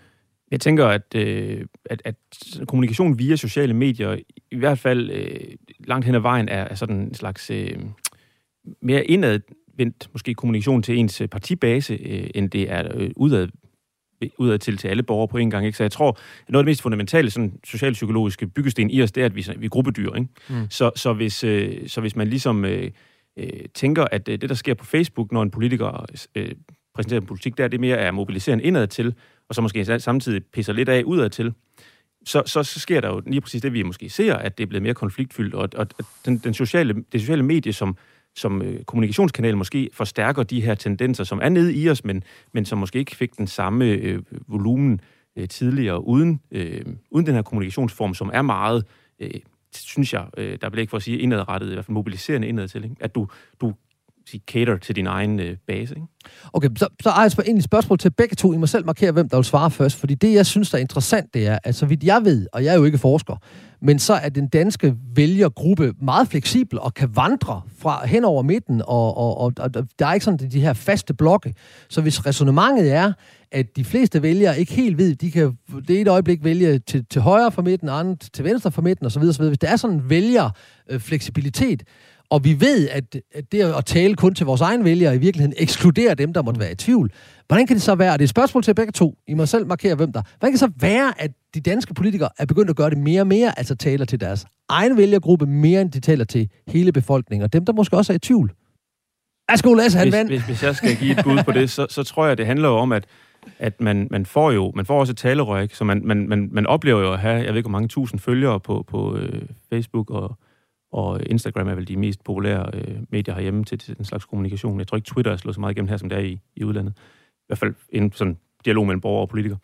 Jeg tænker, at, øh, at, at kommunikation via sociale medier, i hvert fald øh, langt hen ad vejen, er, er sådan en slags øh, mere indadvendt måske kommunikation til ens partibase, øh, end det er øh, udad udad til til alle borgere på en gang. Ikke? Så jeg tror, at noget af det mest fundamentale sådan, socialpsykologiske byggesten i os, det er, at vi, vi er gruppedyr. Ikke? Mm. Så, så, hvis, øh, så hvis man ligesom øh, øh, tænker, at øh, det, der sker på Facebook, når en politiker øh, præsenterer en politik, der det mere er mobiliseren indad til, og så måske samtidig pisser lidt af udad til, så, så, så sker der jo lige præcis det, vi måske ser, at det er blevet mere konfliktfyldt, og, og den, den sociale, det sociale medie, som som øh, kommunikationskanal måske forstærker de her tendenser, som er nede i os, men, men som måske ikke fik den samme øh, volumen øh, tidligere, uden, øh, uden den her kommunikationsform, som er meget, øh, synes jeg, øh, der bliver ikke for at sige indadrettet, i hvert fald mobiliserende indad til, ikke? at du, du sige, cater til din egen øh, base. Ikke? Okay, så, så er jeg egentlig spørgsmål til begge to. I må selv markere, hvem der vil svare først. Fordi det, jeg synes, der er interessant, det er, at så vidt jeg ved, og jeg er jo ikke forsker, men så er den danske vælgergruppe meget fleksibel og kan vandre fra hen over midten, og, og, og, og der er ikke sådan de her faste blokke. Så hvis resonemanget er, at de fleste vælgere ikke helt ved, de kan det et øjeblik vælge til, til højre for midten, andet til venstre for midten osv. osv. Hvis der er sådan en vælgerfleksibilitet, og vi ved, at det at tale kun til vores egen vælgere i virkeligheden ekskluderer dem, der måtte være i tvivl. Hvordan kan det så være, og det er et spørgsmål til begge to, I må selv markere, hvem der. Hvordan kan det så være, at de danske politikere er begyndt at gøre det mere og mere, altså taler til deres egen vælgergruppe mere, end de taler til hele befolkningen, og dem, der måske også er i tvivl? Værsgo, Lasse, han hvis, hvis, hvis jeg skal give et bud på det, så, så tror jeg, det handler jo om, at at man, man får jo man får også et talerør, ikke? så man, man, man, man oplever jo at have, jeg ved ikke hvor mange tusind følgere på, på øh, Facebook og, og Instagram er vel de mest populære øh, medier herhjemme til, til den slags kommunikation. Jeg tror ikke, Twitter er slået så meget igennem her, som det er i, i udlandet. I hvert fald en sådan dialog mellem borgere og politikere.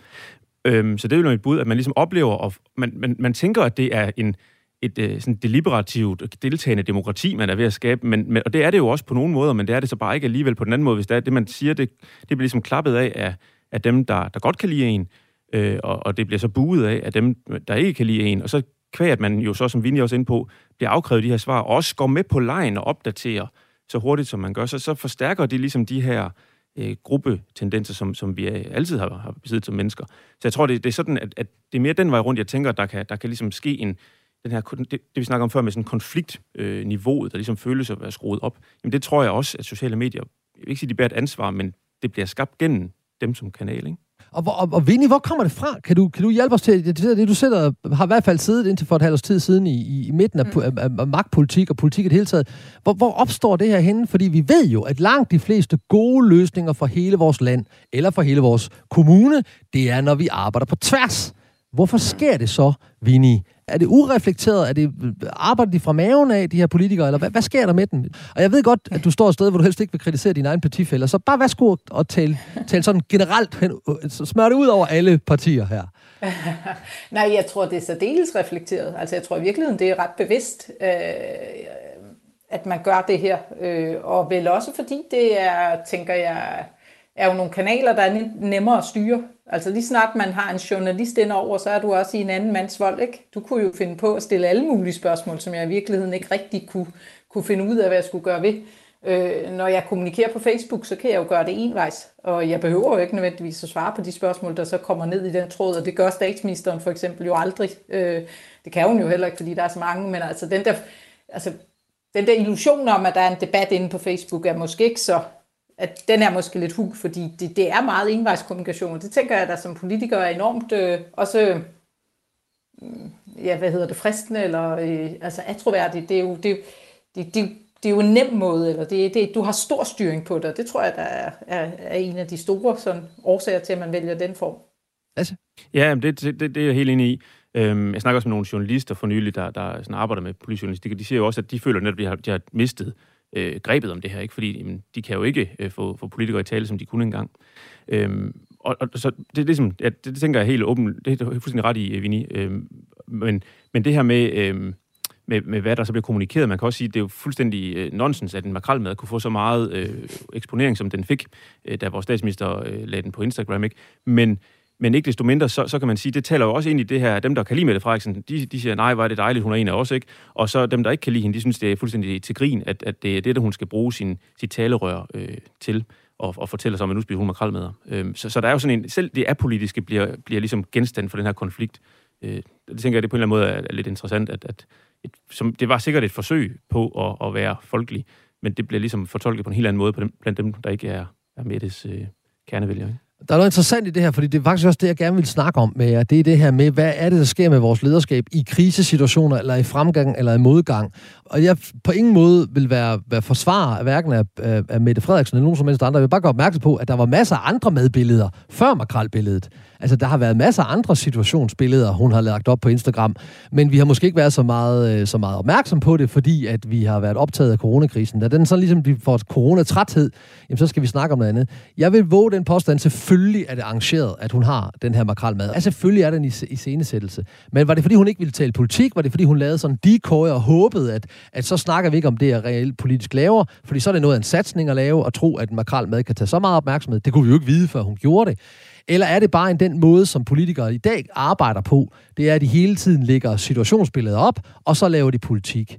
Øhm, så det er jo et bud, at man ligesom oplever, og man, man, man tænker, at det er en, et øh, sådan deliberativt, deltagende demokrati, man er ved at skabe, men, men, og det er det jo også på nogle måder, men det er det så bare ikke alligevel på den anden måde. Hvis det er det, man siger, det, det bliver ligesom klappet af af, af dem, der, der godt kan lide en, øh, og, og det bliver så buet af af dem, der ikke kan lide en, og så kvæg, at man jo så, som Vinnie også ind på, bliver afkrævet de her svar, og også går med på lejen og opdaterer så hurtigt, som man gør, så, så forstærker det ligesom de her øh, gruppetendenser, som, som vi altid har, har besiddet som mennesker. Så jeg tror, det, det er sådan, at, at det er mere den vej rundt, jeg tænker, der kan, der kan ligesom ske en, den her, det, det vi snakker om før med sådan konfliktniveauet, øh, der ligesom føles at være skruet op, jamen det tror jeg også, at sociale medier, jeg vil ikke sige, de bærer et ansvar, men det bliver skabt gennem dem som kanal, ikke? Og, og, og Vinnie, hvor kommer det fra? Kan du, kan du hjælpe os til, det, det du sætter, har i hvert fald siddet indtil for et halvt års tid siden i, i, i midten af, mm. af, af, af magtpolitik og politik i det hele taget. Hvor, hvor opstår det her henne? Fordi vi ved jo, at langt de fleste gode løsninger for hele vores land, eller for hele vores kommune, det er, når vi arbejder på tværs. Hvorfor sker det så, Vini? er det ureflekteret? Er det, arbejder de fra maven af, de her politikere? Eller hvad, hvad sker der med dem? Og jeg ved godt, at du står et sted, hvor du helst ikke vil kritisere dine egne partifælder. Så bare værsgo og tale, tale sådan generelt, øh, smør det ud over alle partier her. Nej, jeg tror, det er særdeles reflekteret. Altså, jeg tror i virkeligheden, det er ret bevidst, øh, at man gør det her. Øh, og vel også fordi det er, tænker jeg, er jo nogle kanaler, der er nemmere at styre. Altså lige snart man har en journalist indover, så er du også i en anden mands vold, ikke? Du kunne jo finde på at stille alle mulige spørgsmål, som jeg i virkeligheden ikke rigtig kunne, kunne finde ud af, hvad jeg skulle gøre ved. Øh, når jeg kommunikerer på Facebook, så kan jeg jo gøre det envejs, og jeg behøver jo ikke nødvendigvis at svare på de spørgsmål, der så kommer ned i den tråd, og det gør statsministeren for eksempel jo aldrig. Øh, det kan hun jo heller ikke, fordi der er så mange, men altså den der, altså, den der illusion om, at der er en debat inde på Facebook, er måske ikke så at den er måske lidt hul, fordi det, det er meget envejskommunikation. Det tænker jeg, der som politiker er enormt øh, også, øh, ja, hvad hedder det, fristende, eller øh, altså atroværdigt. Det er jo, det, det, det, det er jo en nem måde, eller det, det, du har stor styring på det, det tror jeg, der er, er, er en af de store sådan, årsager til, at man vælger den form. Altså. Ja, det, det, det er jeg helt enig i. Øhm, jeg snakker også med nogle journalister for nylig, der, der sådan arbejder med politijournalistik, og de siger jo også, at de føler at de har, de har mistet øh, grebet om det her, ikke? fordi jamen, de kan jo ikke øh, få, få politikere i tale, som de kunne engang. Øhm, og, og så det, det, ligesom, ja, det, det tænker jeg helt åbent, det er fuldstændig ret i, øh, Vinnie. Øhm, men, men det her med, øhm, med, med, hvad der så bliver kommunikeret, man kan også sige, det er jo fuldstændig øh, nonsens, at en makralmad kunne få så meget øh, eksponering, som den fik, øh, da vores statsminister øh, lagde den på Instagram. Ikke? Men men ikke desto mindre, så, så kan man sige, det taler jo også ind i det her, dem der kan lide Mette Frederiksen, de, de siger, nej, hvor er det dejligt, hun er en af os, ikke? Og så dem, der ikke kan lide hende, de synes, det er fuldstændig til grin, at, at det er det, der hun skal bruge sin, sit talerør øh, til og, og fortælle sig om, at nu spiser hun makrelmad. Øh, så, så der er jo sådan en, selv det apolitiske bliver, bliver ligesom genstand for den her konflikt. Øh, det tænker jeg, det på en eller anden måde er, er lidt interessant, at, at et, som, det var sikkert et forsøg på at, at være folkelig, men det bliver ligesom fortolket på en helt anden måde på dem, blandt dem, der ikke er, er Mettes øh, kernevælgere. Ikke? Der er noget interessant i det her, fordi det er faktisk også det, jeg gerne vil snakke om med jer. Det er det her med, hvad er det, der sker med vores lederskab i krisesituationer, eller i fremgang, eller i modgang. Og jeg på ingen måde vil være, være forsvar af hverken af, af, af Mette Frederiksen eller nogen som helst andre. Jeg vil bare gøre opmærksom på, at der var masser af andre medbilleder før makralbilledet. Altså, der har været masser af andre situationsbilleder, hun har lagt op på Instagram, men vi har måske ikke været så meget, øh, så meget opmærksom på det, fordi at vi har været optaget af coronakrisen. Da den så ligesom vi får coronatræthed, jamen så skal vi snakke om noget andet. Jeg vil våge den påstand, selvfølgelig er det arrangeret, at hun har den her makralmad. Altså, selvfølgelig er den i, i scenesættelse. Men var det, fordi hun ikke ville tale politik? Var det, fordi hun lavede sådan decoy og håbede, at, at så snakker vi ikke om det, er reelt politisk laver? Fordi så er det noget af en satsning at lave, og tro, at en makralmad kan tage så meget opmærksomhed. Det kunne vi jo ikke vide, før hun gjorde det. Eller er det bare en den måde, som politikere i dag arbejder på? Det er, at de hele tiden lægger situationsbilledet op, og så laver de politik.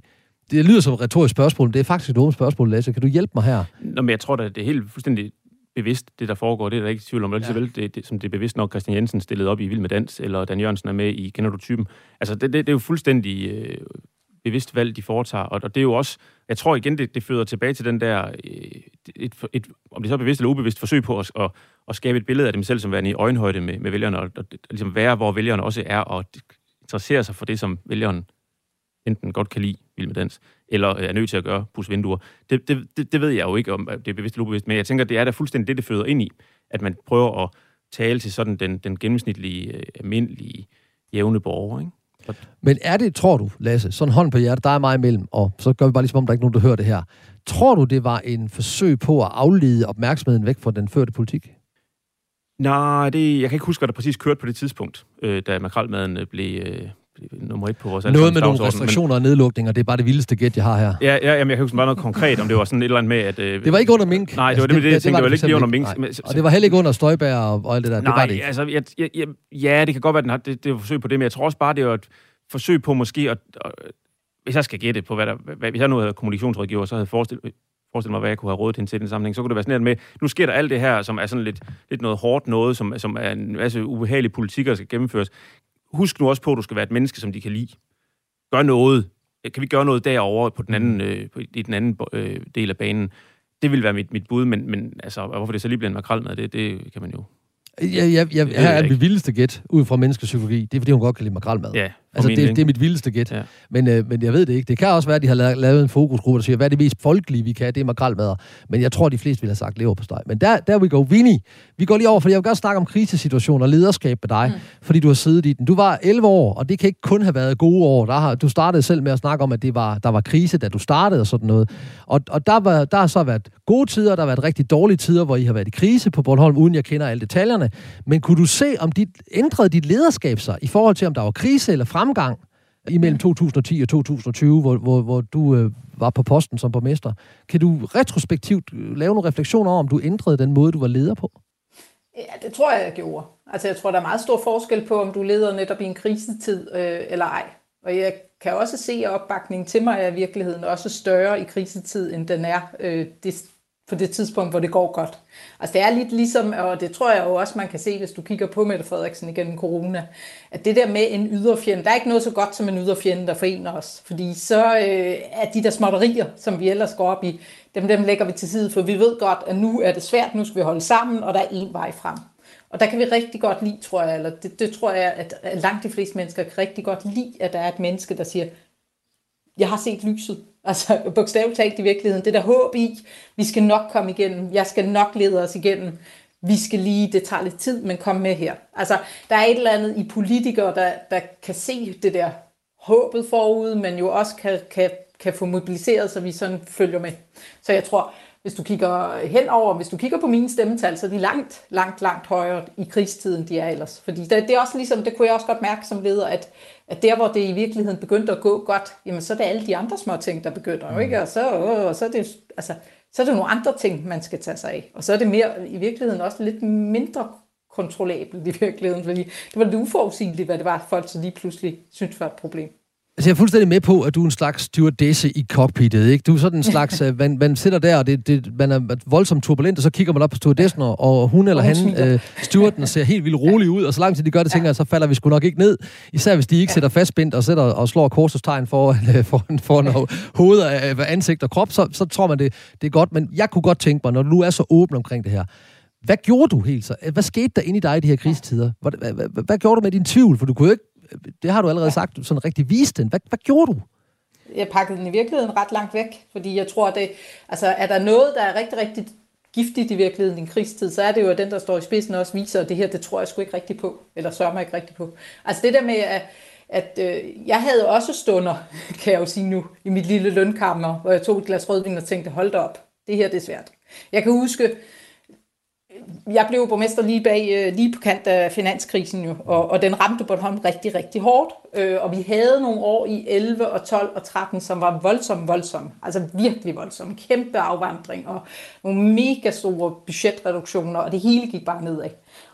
Det lyder som et retorisk spørgsmål, det er faktisk et åbent spørgsmål, Lasse. Kan du hjælpe mig her? Nå, men jeg tror at det er helt fuldstændig bevidst, det der foregår. Det er der ikke tvivl om. Er ja. vel, det, det, som det er bevidst, når Christian Jensen stillede op i Vild med Dans, eller Dan Jørgensen er med i Kender du typen? Altså, det, det, det er jo fuldstændig øh, bevidst valg, de foretager. Og, og det er jo også, jeg tror igen, det, det fører tilbage til den der, øh, et, et, om det så er bevidst eller ubevidst forsøg på at, at, at skabe et billede af dem selv som værende i øjenhøjde med, med vælgerne, og, og ligesom være, hvor vælgerne også er, og interessere sig for det, som vælgeren enten godt kan lide, vil med dans, eller øh, er nødt til at gøre, pusse vinduer. Det, det, det, det ved jeg jo ikke, om det er bevidst eller ubevidst, men jeg tænker, det er da fuldstændig det, det føder ind i, at man prøver at tale til sådan den, den gennemsnitlige, øh, almindelige, jævne borger, ikke? Men er det, tror du, Lasse, sådan hånd på hjertet, der er mig imellem, og så gør vi bare ligesom om, der er ikke nogen, der hører det her. Tror du, det var en forsøg på at aflede opmærksomheden væk fra den førte politik? Nej, det, jeg kan ikke huske, hvad der præcis kørte på det tidspunkt, øh, da makralmaden øh, blev, øh, nummer et på vores Noget med nogle restriktioner men... og nedlukninger, det er bare det vildeste gæt, jeg har her. Ja, ja jamen, jeg kan huske bare noget konkret, om det var sådan et eller andet med, at... Øh, det var ikke under mink. Nej, det var altså, det, det, det, jeg tænkte, det var, det var ikke under mink. Nej. Og det var heller ikke under Støjbær og, og alt det der, nej, det var det ikke. altså, jeg, jeg, jeg, ja, det kan godt være, at det, det var et forsøg på det, men jeg tror også bare, det var et forsøg på måske at... at hvis jeg skal gætte på, hvad der... Hvad, hvis jeg nu havde kommunikationsrådgiver, så havde forestillet, forestillet mig, hvad jeg kunne have rådet hende til den sammenhæng, så kunne det være sådan med, nu sker der alt det her, som er sådan lidt, lidt noget hårdt noget, som, som er en masse ubehagelige politik, der skal gennemføres. Husk nu også på, at du skal være et menneske, som de kan lide. Gør noget. Kan vi gøre noget derovre på den anden, mm. øh, på, i den anden øh, del af banen? Det vil være mit, mit bud, men, men altså, hvorfor det så lige bliver en makrel med, det, det kan man jo Ja, ja, ja, her er mit vildeste gæt ud fra menneskepsykologi. Det er, fordi hun godt kan lide makrelmad. Ja, altså, det, det er mit vildeste gæt. Ja. Men, øh, men jeg ved det ikke. Det kan også være, at de har lavet en fokusgruppe, der siger, hvad er det mest folkelige, vi kan? Det er makrelmad. Men jeg tror, de fleste ville have sagt lever på steg. Men der, der we go. Vinnie, vi går lige over, for jeg vil godt snakke om krisesituationer og lederskab med dig, mm. fordi du har siddet i den. Du var 11 år, og det kan ikke kun have været gode år. Der har, du startede selv med at snakke om, at det var, der var krise, da du startede og sådan noget. Og, og der, var, der har så været gode tider, der har været rigtig dårlige tider, hvor I har været i krise på Bornholm, uden jeg kender alle detaljerne. Men kunne du se, om dit, ændrede dit lederskab sig i forhold til, om der var krise eller fremgang? imellem 2010 og 2020, hvor, hvor, hvor du øh, var på posten som borgmester. Kan du retrospektivt øh, lave nogle refleksioner over, om du ændrede den måde, du var leder på? Ja, det tror jeg, jeg gjorde. Altså, jeg tror, der er meget stor forskel på, om du leder netop i en krisetid øh, eller ej. Og jeg kan også se, at opbakningen til mig er i virkeligheden også større i krisetid, end den er øh, det, på det tidspunkt, hvor det går godt. Altså det er lidt ligesom, og det tror jeg jo også, man kan se, hvis du kigger på Mette Frederiksen igennem corona, at det der med en yderfjende, der er ikke noget så godt som en yderfjende, der forener os. Fordi så øh, er de der småtterier, som vi ellers går op i, dem, dem lægger vi til side, for vi ved godt, at nu er det svært, nu skal vi holde sammen, og der er én vej frem. Og der kan vi rigtig godt lide, tror jeg, eller det, det tror jeg, at langt de fleste mennesker kan rigtig godt lide, at der er et menneske, der siger, jeg har set lyset. Altså bogstaveligt talt i virkeligheden. Det der håb i, vi skal nok komme igennem, jeg skal nok lede os igennem, vi skal lige, det tager lidt tid, men kom med her. Altså, der er et eller andet i politikere, der, der kan se det der håbet forud, men jo også kan, kan, kan få mobiliseret, så vi sådan følger med. Så jeg tror, hvis du kigger henover, hvis du kigger på mine stemmetal, så er de langt, langt, langt højere i krigstiden, de er ellers. Fordi det, det er også ligesom, det kunne jeg også godt mærke som leder, at, at der, hvor det i virkeligheden begyndte at gå godt, jamen så er det alle de andre små ting, der begynder, mm. ikke? Og så, og så er det, altså, så er det nogle andre ting, man skal tage sig af. Og så er det mere, i virkeligheden også lidt mindre kontrollabelt i virkeligheden, fordi det var lidt uforudsigeligt, hvad det var, folk så lige pludselig syntes var et problem. Altså, jeg er fuldstændig med på, at du er en slags stewardesse i cockpittet, ikke? Du er sådan en slags, uh, man, man sidder der, og det, det, man er voldsomt turbulent, og så kigger man op på stewardessen, og hun eller han, uh, stewarden, ser helt vildt rolig ud, og så langt til de gør det, tænker jeg, så falder vi sgu nok ikke ned. Især hvis de ikke sætter fastspændt og sætter og slår korsestegn foran, uh, foran, foran hovedet af ansigt og krop, så, så tror man, det, det er godt. Men jeg kunne godt tænke mig, når du er så åben omkring det her, hvad gjorde du helt så? Hvad skete der inde i dig i de her krisetider? Hvad, hvad, hvad, hvad gjorde du med din tvivl? For du kunne jo ikke det har du allerede sagt, sådan rigtig vist den. Hvad, hvad gjorde du? Jeg pakkede den i virkeligheden ret langt væk, fordi jeg tror, det, altså, er der noget, der er rigtig, rigtig giftigt i virkeligheden i en krigstid, så er det jo, at den, der står i spidsen, også viser, at det her, det tror jeg sgu ikke rigtigt på, eller sørger mig ikke rigtigt på. Altså det der med, at, at øh, jeg havde også stunder, kan jeg jo sige nu, i mit lille lønkammer, hvor jeg tog et glas rødvin og tænkte, hold da op, det her det er svært. Jeg kan huske, jeg blev borgmester lige, bag, øh, lige på kant af finanskrisen jo, og, og den ramte Bornholm rigtig, rigtig hårdt. Øh, og vi havde nogle år i 11 og 12 og 13, som var voldsomt, voldsomt. Altså virkelig voldsomt. Kæmpe afvandring og nogle mega store budgetreduktioner, og det hele gik bare nedad.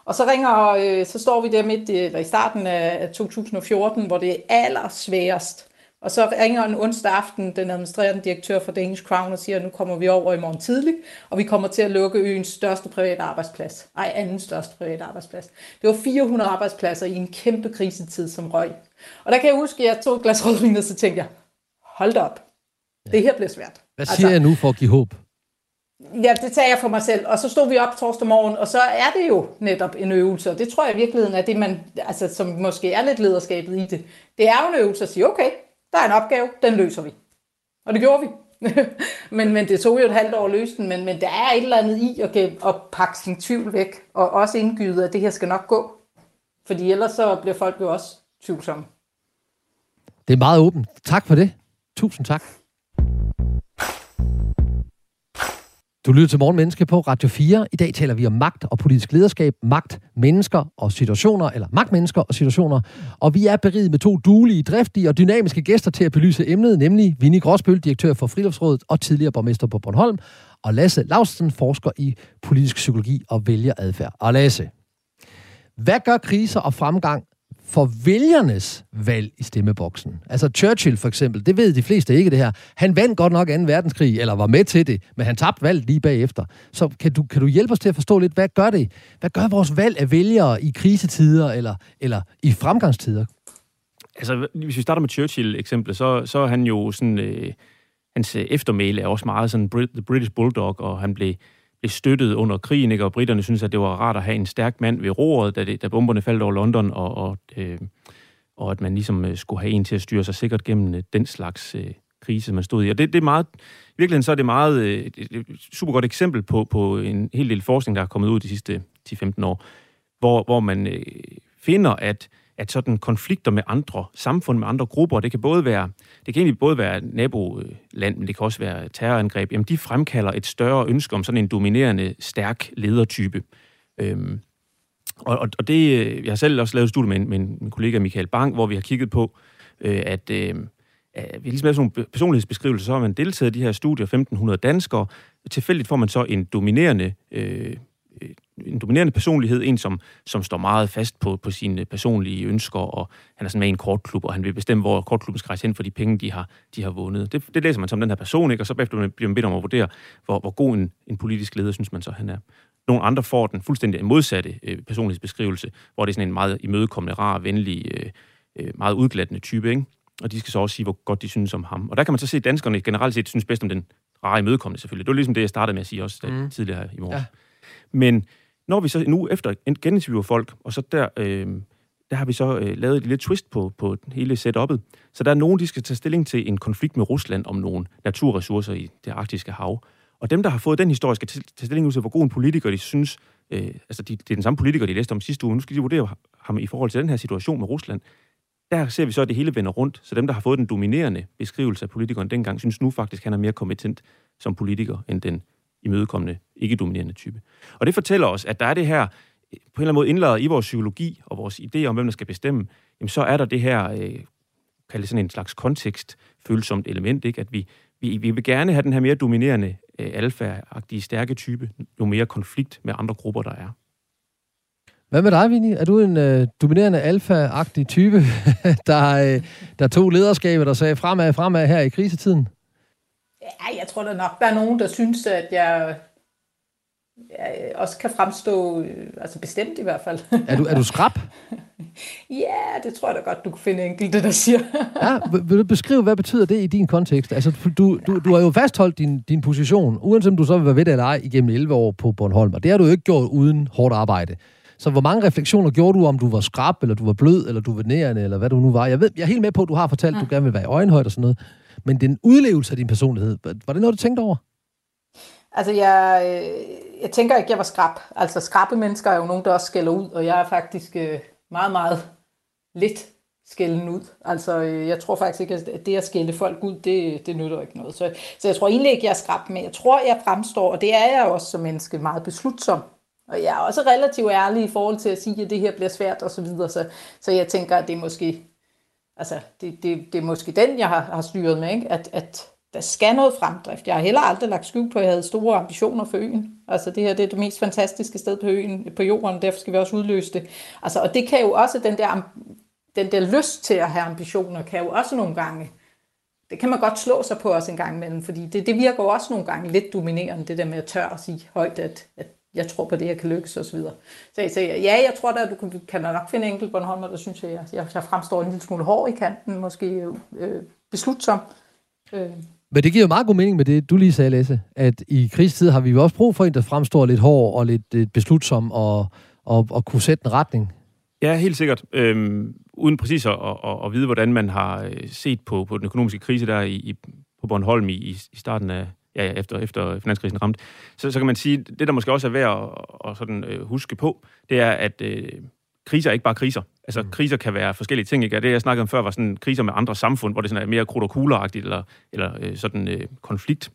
Og så ringer, øh, så står vi der midt, eller i starten af 2014, hvor det er allersværest og så ringer en onsdag aften den administrerende direktør for Danish Crown og siger, at nu kommer vi over i morgen tidligt, og vi kommer til at lukke øens største private arbejdsplads. Ej, anden største private arbejdsplads. Det var 400 arbejdspladser i en kæmpe krisetid som røg. Og der kan jeg huske, at jeg tog et glas rødvin, og så tænkte jeg, hold da op, det her bliver svært. Hvad siger altså, jeg nu for at give håb? Ja, det tager jeg for mig selv. Og så stod vi op torsdag morgen, og så er det jo netop en øvelse. Og det tror jeg i virkeligheden er det, man, altså, som måske er lidt lederskabet i det. Det er jo en øvelse at sige, okay, der er en opgave, den løser vi. Og det gjorde vi. men, men det tog jo et halvt år at løse den, men, men der er et eller andet i at, at pakke sin tvivl væk, og også indgyde, at det her skal nok gå. Fordi ellers så bliver folk jo også tvivlsomme. Det er meget åbent. Tak for det. Tusind tak. Du lytter til Morgenmenneske på Radio 4. I dag taler vi om magt og politisk lederskab, magt, mennesker og situationer, eller magtmennesker og situationer. Og vi er beriget med to duelige, driftige og dynamiske gæster til at belyse emnet, nemlig Vinnie Gråsbøl, direktør for Friluftsrådet og tidligere borgmester på Bornholm, og Lasse Lausten, forsker i politisk psykologi og vælgeradfærd. Og Lasse, hvad gør kriser og fremgang for vælgernes valg i stemmeboksen. Altså Churchill for eksempel, det ved de fleste ikke det her. Han vandt godt nok 2. verdenskrig, eller var med til det, men han tabte valget lige bagefter. Så kan du, kan du hjælpe os til at forstå lidt, hvad gør det? Hvad gør vores valg af vælgere i krisetider eller, eller i fremgangstider? Altså, hvis vi starter med Churchill-eksemplet, så, så er han jo sådan... Øh, hans eftermæle er også meget sådan The British Bulldog, og han blev blev støttet under krigen, ikke? og britterne synes, at det var rart at have en stærk mand ved roret, da, det, da bomberne faldt over London, og, og, øh, og at man ligesom øh, skulle have en til at styre sig sikkert gennem øh, den slags øh, krise, man stod i. Og det, det er meget, i virkeligheden så er det meget øh, et super godt eksempel på, på en hel del forskning, der er kommet ud de sidste 10-15 år, hvor, hvor man øh, finder, at at sådan konflikter med andre samfund, med andre grupper, det kan både være, det kan egentlig både være naboland, men det kan også være terrorangreb, jamen de fremkalder et større ønske om sådan en dominerende, stærk ledertype. Øhm, og, og det, øh, jeg har selv også lavet et studie med, med min kollega Michael Bang, hvor vi har kigget på, øh, at... Øh, vi ligesom har sådan nogle personlighedsbeskrivelser, så har man deltaget i de her studier, 1500 danskere. Tilfældigt får man så en dominerende øh, en dominerende personlighed, en som, som står meget fast på, på sine personlige ønsker, og han er sådan med i en kortklub, og han vil bestemme, hvor kortklubben skal rejse hen for de penge, de har, de har vundet. Det, det læser man som den her person, ikke? og så bagefter bliver man bedt om at vurdere, hvor, hvor god en, en politisk leder synes man så, han er. Nogle andre får den fuldstændig modsatte øh, personlighedsbeskrivelse, hvor det er sådan en meget imødekommende, rar, venlig, øh, øh, meget udglattende type, ikke? og de skal så også sige, hvor godt de synes om ham. Og der kan man så se, at danskerne generelt set synes bedst om den rare imødekommende selvfølgelig. Det var ligesom det, jeg startede med at sige også mm. tidligere i morgen. Ja. Men når vi så nu efter geninterviewer folk, og så der, øh, der har vi så øh, lavet et lille twist på, på hele setup'et. Så der er nogen, de skal tage stilling til en konflikt med Rusland om nogle naturressourcer i det arktiske hav. Og dem, der har fået den historie, skal tage stilling ud til, hvor god en politiker de synes, øh, altså de, det er den samme politiker, de læste om sidste uge, nu skal de vurdere ham i forhold til den her situation med Rusland. Der ser vi så, at det hele vender rundt, så dem, der har fået den dominerende beskrivelse af politikeren dengang, synes nu faktisk, at han er mere kompetent som politiker, end den imødekommende, ikke-dominerende type. Og det fortæller os, at der er det her, øh, på en eller anden måde indladet i vores psykologi og vores idé om, hvem der skal bestemme, jamen så er der det her, øh, kaldet sådan en slags kontekstfølsomt element, ikke? at vi, vi, vi vil gerne have den her mere dominerende, øh, alfa-agtige, stærke type, jo mere konflikt med andre grupper, der er. Hvad med dig, Vinnie? Er du en øh, dominerende alfa-agtig type, der, øh, der tog lederskabet og sagde fremad, fremad her i krisetiden? Ja, jeg tror da nok, der er nogen, der synes, at jeg, jeg også kan fremstå, øh, altså bestemt i hvert fald. Er du, er du skrab? ja, det tror jeg da godt, du kan finde enkelte, der siger. ja, vil du beskrive, hvad betyder det i din kontekst? Altså, du, du, du har jo fastholdt din, din position, uanset om du så vil være ved det eller ej, igennem 11 år på Bornholm, og det har du jo ikke gjort uden hårdt arbejde. Så hvor mange refleksioner gjorde du, om du var skrab, eller du var blød, eller du var nærende, eller hvad du nu var? Jeg, ved, jeg er helt med på, at du har fortalt, at du gerne vil være i øjenhøjde og sådan noget. Men den udlevelse af din personlighed, var det noget, du tænkte over? Altså, jeg, øh, jeg tænker ikke, jeg var skrab. Altså, skrabe mennesker er jo nogen, der også skælder ud, og jeg er faktisk øh, meget, meget lidt skælden ud. Altså, øh, jeg tror faktisk ikke, at det at skælde folk ud, det, det nytter ikke noget. Så, så jeg tror egentlig ikke, jeg er skrab, men jeg tror, jeg fremstår, og det er jeg også som menneske, meget beslutsom. Og jeg er også relativt ærlig i forhold til at sige, at det her bliver svært og så videre. Så, så jeg tænker, at det er måske altså, det, det, det er måske den, jeg har, har styret med, ikke? At, at der skal noget fremdrift. Jeg har heller aldrig lagt skjul på, at jeg havde store ambitioner for øen. Altså det her det er det mest fantastiske sted på øen, på jorden, derfor skal vi også udløse det. Altså, og det kan jo også, den der, den der lyst til at have ambitioner, kan jo også nogle gange, det kan man godt slå sig på os en gang imellem, fordi det, det virker jo også nogle gange lidt dominerende, det der med at tør at sige højt, at, at jeg tror på det, jeg kan lykkes osv. Så, så jeg siger, ja, jeg tror da, at du kan, kan nok finde enkelt Bornholmer, der synes, jeg, jeg, jeg fremstår en lille smule hård i kanten, måske øh, beslutsom. Øh. Men det giver jo meget god mening med det, du lige sagde, Lasse, at i krigstid har vi jo også brug for en, der fremstår lidt hård og lidt, lidt beslutsom og, og, og kunne sætte en retning. Ja, helt sikkert. Øhm, uden præcis at, at, at vide, hvordan man har øh, set på, på den økonomiske krise der i, i, på Bornholm i, i starten af, ja, ja, efter, efter finanskrisen ramte, så, så kan man sige, det der måske også er værd at, at sådan, øh, huske på, det er, at øh, kriser er ikke bare kriser. Altså, mm. kriser kan være forskellige ting, ikke? det, jeg snakkede om før, var sådan kriser med andre samfund, hvor det sådan er mere krudt og kugleragtigt, eller, eller øh, sådan øh, konflikt.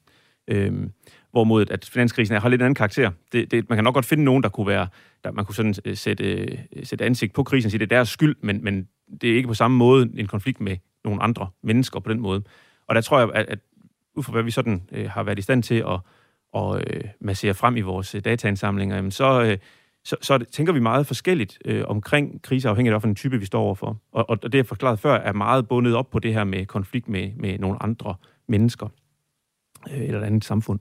Øhm, hvorimod at finanskrisen har lidt en anden karakter. Det, det, man kan nok godt finde nogen, der kunne være, der man kunne sådan øh, sætte, øh, sætte ansigt på krisen og sige, det er deres skyld, men, men det er ikke på samme måde en konflikt med nogle andre mennesker på den måde. Og der tror jeg, at, at ud fra hvad vi sådan øh, har været i stand til at, og, øh, massere frem i vores øh, dataindsamlinger, jamen så, øh, så, så tænker vi meget forskelligt øh, omkring kriser, afhængigt af, hvilken type vi står overfor. Og, og det, jeg forklaret før, er meget bundet op på det her med konflikt med, med nogle andre mennesker øh, eller et andet samfund.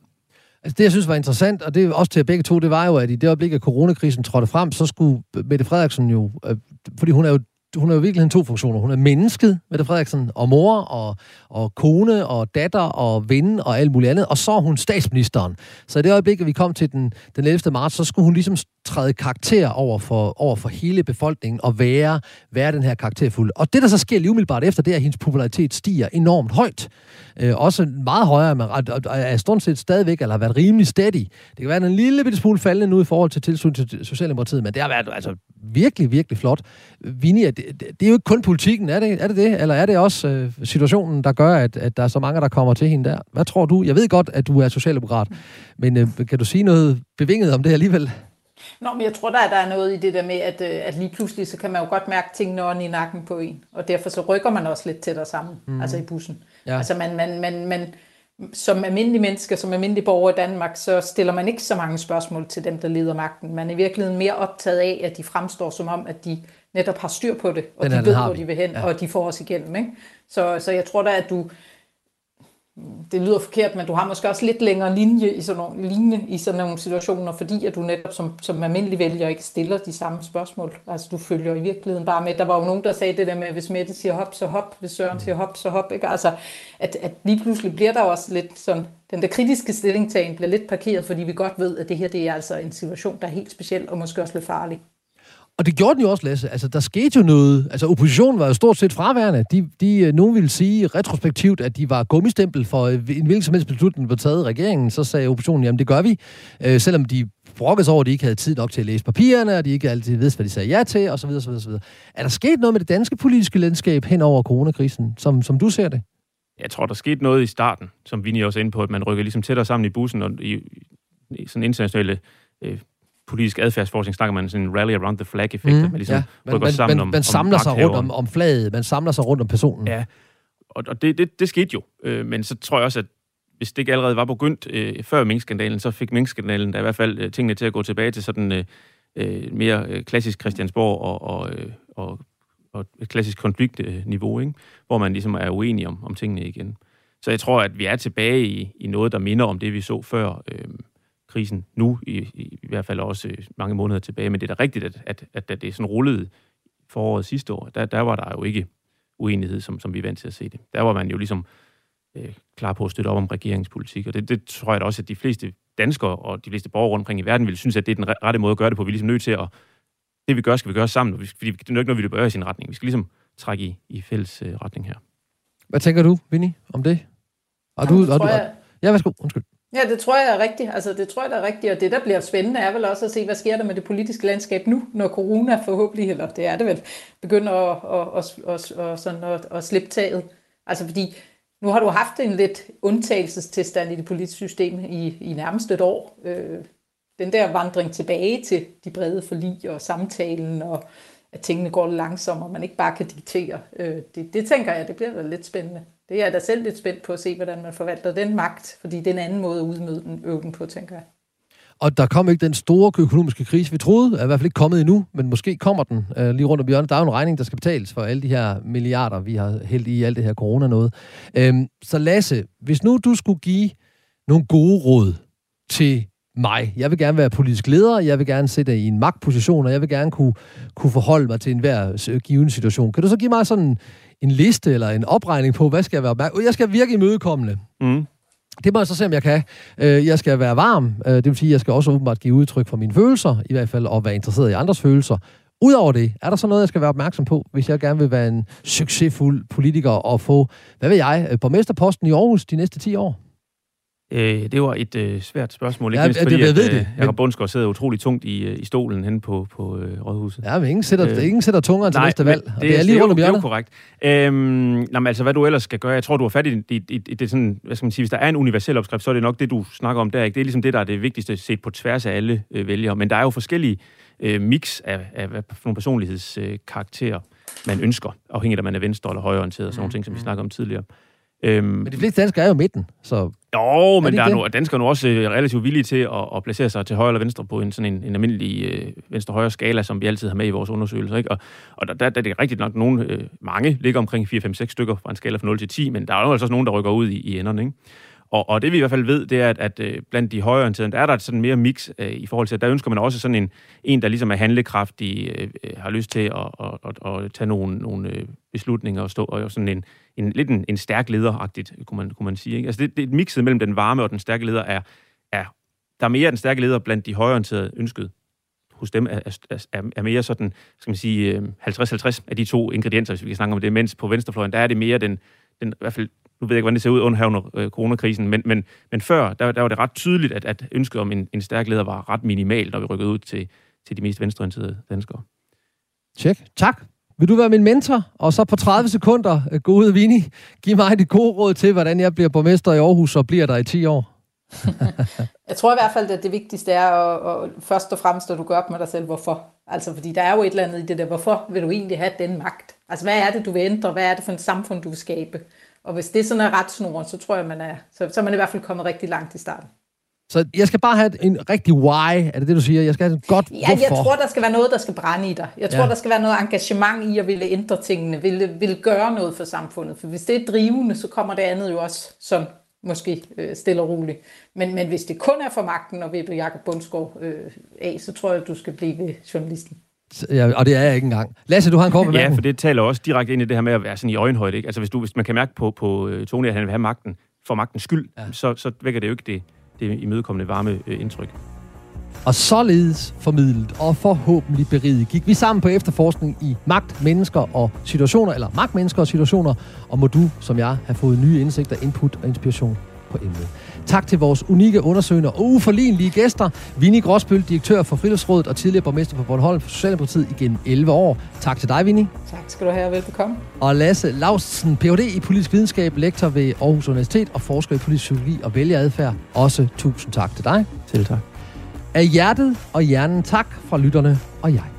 Altså det, jeg synes var interessant, og det er også til begge to, det var jo, at i det øjeblik, at coronakrisen trådte frem, så skulle Mette Frederiksen jo, øh, fordi hun er jo hun har jo virkelig to funktioner. Hun er mennesket, Mette Frederiksen, og mor, og, og kone, og datter, og ven, og alt muligt andet. Og så er hun statsministeren. Så i det øjeblik, at vi kom til den, den 11. marts, så skulle hun ligesom træde karakter over for, over for hele befolkningen og være, være den her karakterfulde. Og det, der så sker lige umiddelbart efter, det er, at hendes popularitet stiger enormt højt. Øh, også meget højere, men er stort set stadigvæk, eller har været rimelig steady. Det kan være en lille bitte smule faldende nu i forhold til tilsyn til Socialdemokratiet, men det har været altså, virkelig, virkelig flot. Vinnie, det, det er jo ikke kun politikken, er det er det, det? Eller er det også øh, situationen, der gør, at, at der er så mange, der kommer til hende der? Hvad tror du? Jeg ved godt, at du er socialdemokrat, men øh, kan du sige noget bevinget om det alligevel? Nå, men jeg tror, der er, der er noget i det der med, at, øh, at lige pludselig, så kan man jo godt mærke tingene i nakken på en, og derfor så rykker man også lidt tættere sammen, mm. altså i bussen. Ja. Altså man, man, man, man, som almindelig menneske, som almindelig borger i Danmark, så stiller man ikke så mange spørgsmål til dem, der leder magten. Man er i virkeligheden mere optaget af, at de fremstår som om, at de netop har styr på det, og den de ved, hvor de vil hen, ja. og de får os igennem. Ikke? Så, så jeg tror da, at du, det lyder forkert, men du har måske også lidt længere linje i sådan nogle, linje i sådan nogle situationer, fordi at du netop som, som almindelig vælger ikke stiller de samme spørgsmål. Altså du følger i virkeligheden bare med. Der var jo nogen, der sagde det der med, at hvis Mette siger hop, så hop. Hvis Søren siger hop, så hop. Ikke? Altså, at, at lige pludselig bliver der også lidt sådan, den der kritiske stillingtagen bliver lidt parkeret, fordi vi godt ved, at det her det er altså en situation, der er helt speciel og måske også lidt farlig. Og det gjorde den jo også, Lasse. Altså, der skete jo noget. Altså, oppositionen var jo stort set fraværende. De, de, øh, nogen ville sige retrospektivt, at de var gummistempel for øh, en hvilken som helst beslutning, der taget i regeringen. Så sagde oppositionen, jamen det gør vi. Øh, selvom de brokkes over, at de ikke havde tid nok til at læse papirerne, og de ikke altid vidste, hvad de sagde ja til, osv. osv., osv. Er der sket noget med det danske politiske landskab hen over coronakrisen, som, som du ser det? Jeg tror, der skete noget i starten, som Vinnie også er inde på, at man rykker ligesom tættere sammen i bussen, og i, i sådan internationale øh, politisk adfærdsforskning snakker man sådan en rally around the flag-effekt, mm, at man ligesom ja. man, man, sammen man, om Man samler om sig rundt om, om flaget, man samler sig rundt om personen. Ja, og, og det, det, det skete jo. Øh, men så tror jeg også, at hvis det ikke allerede var begyndt øh, før minkskandalen, så fik minkskandalen da i hvert fald øh, tingene til at gå tilbage til sådan øh, øh mere øh, klassisk Christiansborg og, og, øh, og, og et klassisk konfliktniveau, ikke? hvor man ligesom er uenig om, om tingene igen. Så jeg tror, at vi er tilbage i, i noget, der minder om det, vi så før. Øh, krisen nu, i, i, i hvert fald også øh, mange måneder tilbage. Men det er da rigtigt, at, at, at, at det er sådan rullet foråret sidste år, der, der var der jo ikke uenighed, som, som vi er vant til at se det. Der var man jo ligesom øh, klar på at støtte op om regeringspolitik, og det, det tror jeg da også, at de fleste danskere og de fleste borgere rundt omkring i verden vil synes, at det er den rette måde at gøre det på. Vi er ligesom nødt til at, det vi gør, skal vi gøre sammen, fordi det er ikke noget, vi løber i sin retning. Vi skal ligesom trække i, i fælles øh, retning her. Hvad tænker du, Vinnie, om det? Har du, har du, jeg... Ja, værsgo. Undskyld. Ja, det tror jeg er rigtigt. Altså, det tror jeg er rigtigt, og det, der bliver spændende, er vel også at se, hvad sker der med det politiske landskab nu, når corona forhåbentlig, eller det er det vel, begynder at, at, at, at, at, sådan at, at slippe taget. Altså, fordi nu har du haft en lidt undtagelsestilstand i det politiske system i, i nærmest et år. Øh, den der vandring tilbage til de brede forlig og samtalen, og at tingene går langsommere, og man ikke bare kan diktere. Øh, det, det tænker jeg, det bliver da lidt spændende. Det er jeg da selv lidt spændt på at se, hvordan man forvalter den magt, fordi det er en anden måde at udmøde den, øve den på, tænker jeg. Og der kom ikke den store økonomiske krise, vi troede, er i hvert fald ikke kommet endnu, men måske kommer den øh, lige rundt om hjørnet. Der er jo en regning, der skal betales for alle de her milliarder, vi har hældt i alt det her corona noget. Øhm, så Lasse, hvis nu du skulle give nogle gode råd til mig. Jeg vil gerne være politisk leder, jeg vil gerne sidde i en magtposition, og jeg vil gerne kunne, kunne forholde mig til enhver øh, given situation. Kan du så give mig sådan en liste eller en opregning på, hvad skal jeg være opmærksom Jeg skal virke imødekommende. Mm. Det må jeg så se, om jeg kan. Øh, jeg skal være varm. Øh, det vil sige, at jeg skal også åbenbart give udtryk for mine følelser, i hvert fald, og være interesseret i andres følelser. Udover det, er der så noget, jeg skal være opmærksom på, hvis jeg gerne vil være en succesfuld politiker og få, hvad ved jeg, øh, borgmesterposten i Aarhus de næste 10 år? Øh, det var et øh, svært spørgsmål, ikke ja, mindst fordi, det, jeg ved at, det. Øh, Jacob Bundsgaard sidder utrolig tungt i, øh, i stolen henne på, på øh, Rådhuset. Ja, men ingen sætter, øh, ingen sætter tungeren til næste valg, det, det er lige rundt om hjørnet. Det er jo korrekt. Øhm, nej, men altså, hvad du ellers skal gøre, jeg tror, du har fat i, i, i, i det sådan, hvad skal man sige, hvis der er en universel opskrift, så er det nok det, du snakker om der, ikke? Det er ligesom det, der er det vigtigste set på tværs af alle øh, vælgere, men der er jo forskellige øh, mix af, af for nogle personlighedskarakterer, øh, man ønsker, afhængigt af, om man er venstre- eller højreorienteret, og sådan nogle ting, som vi snakker om tidligere. Øhm, men de fleste danskere er jo midten, så... Jo, men er der er nu, danskere nu også øh, relativt villige til at, at placere sig til højre eller venstre på en sådan en, en almindelig øh, venstre-højre skala, som vi altid har med i vores undersøgelser. Ikke? Og, og der, der, der er det rigtigt nok, nogle, øh, mange ligger omkring 4-5-6 stykker fra en skala fra 0 til 10, men der er jo altså også nogen, der rykker ud i, i enderne. Ikke? Og, og det vi i hvert fald ved, det er, at, at øh, blandt de højreorienterede, der er der sådan mere mix øh, i forhold til, at der ønsker man også sådan en, en der ligesom er handlekraftig, øh, øh har lyst til at, at, at, at tage nogle, nogle beslutninger og stå og sådan en, en lidt en, en stærk lederagtigt, kunne man, kunne man sige. Ikke? Altså det, det mixet mellem den varme og den stærke leder er, er der er mere den stærke leder blandt de højreorienterede ønsket hos dem er, er, er mere sådan, skal man sige, øh, 50-50 af de to ingredienser, hvis vi kan snakke om det, mens på venstrefløjen, der er det mere den, den i hvert fald nu ved jeg ikke, hvordan det ser ud under, under øh, coronakrisen, men, men, men før, der, der var det ret tydeligt, at, at ønsket om en, en stærk leder var ret minimal, når vi rykkede ud til, til de mest venstreorienterede danskere. Tjek. Tak. Vil du være min mentor? Og så på 30 sekunder, øh, gå ud, Vini. Giv mig dit gode råd til, hvordan jeg bliver borgmester i Aarhus og bliver der i 10 år. jeg tror i hvert fald, at det vigtigste er at, at først og fremmest, at du gør op med dig selv, hvorfor. Altså, fordi der er jo et eller andet i det der, hvorfor vil du egentlig have den magt? Altså, hvad er det, du vil ændre? Hvad er det for et samfund, du vil skabe? Og hvis det sådan er retsnoren, så tror jeg, man er, så, så er man i hvert fald kommet rigtig langt i starten. Så jeg skal bare have en rigtig why, er det det, du siger? Jeg skal have et godt ja, hvorfor. Jeg tror, der skal være noget, der skal brænde i dig. Jeg tror, ja. der skal være noget engagement i at ville ændre tingene, ville, ville gøre noget for samfundet. For hvis det er drivende, så kommer det andet jo også sådan måske øh, stille og roligt. Men, men hvis det kun er for magten og vippe Jakob Bundsgaard øh, af, så tror jeg, at du skal blive journalisten. Ja, og det er jeg ikke engang. Lasse, du har en kort Ja, for det taler også direkte ind i det her med at være sådan i øjenhøjde. Ikke? Altså hvis, du, hvis man kan mærke på, på uh, Tony, at han vil have magten for magtens skyld, ja. så, så vækker det jo ikke det, det imødekommende varme øh, indtryk. Og således formidlet og forhåbentlig beriget gik vi sammen på efterforskning i magt, mennesker og situationer, eller magt, mennesker og situationer, og må du, som jeg, have fået nye indsigter, input og inspiration på emnet. Tak til vores unikke undersøgende og uforlignelige gæster. Vinnie Gråsbøl, direktør for Friluftsrådet og tidligere borgmester på Bornholm for Socialdemokratiet igennem 11 år. Tak til dig, Vinnie. Tak skal du have, velbekomme. Og Lasse Lausten, Ph.D. i politisk videnskab, lektor ved Aarhus Universitet og forsker i politisk psykologi og vælgeradfærd. Også tusind tak til dig. Selv tak. Af hjertet og hjernen tak fra lytterne og jeg.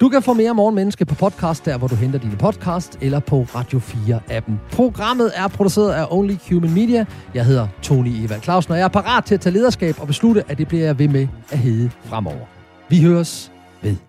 Du kan få mere Morgenmenneske på podcast, der hvor du henter dine podcast, eller på Radio 4-appen. Programmet er produceret af Only Human Media. Jeg hedder Tony Eva Clausen, og jeg er parat til at tage lederskab og beslutte, at det bliver jeg ved med at hedde fremover. Vi høres ved.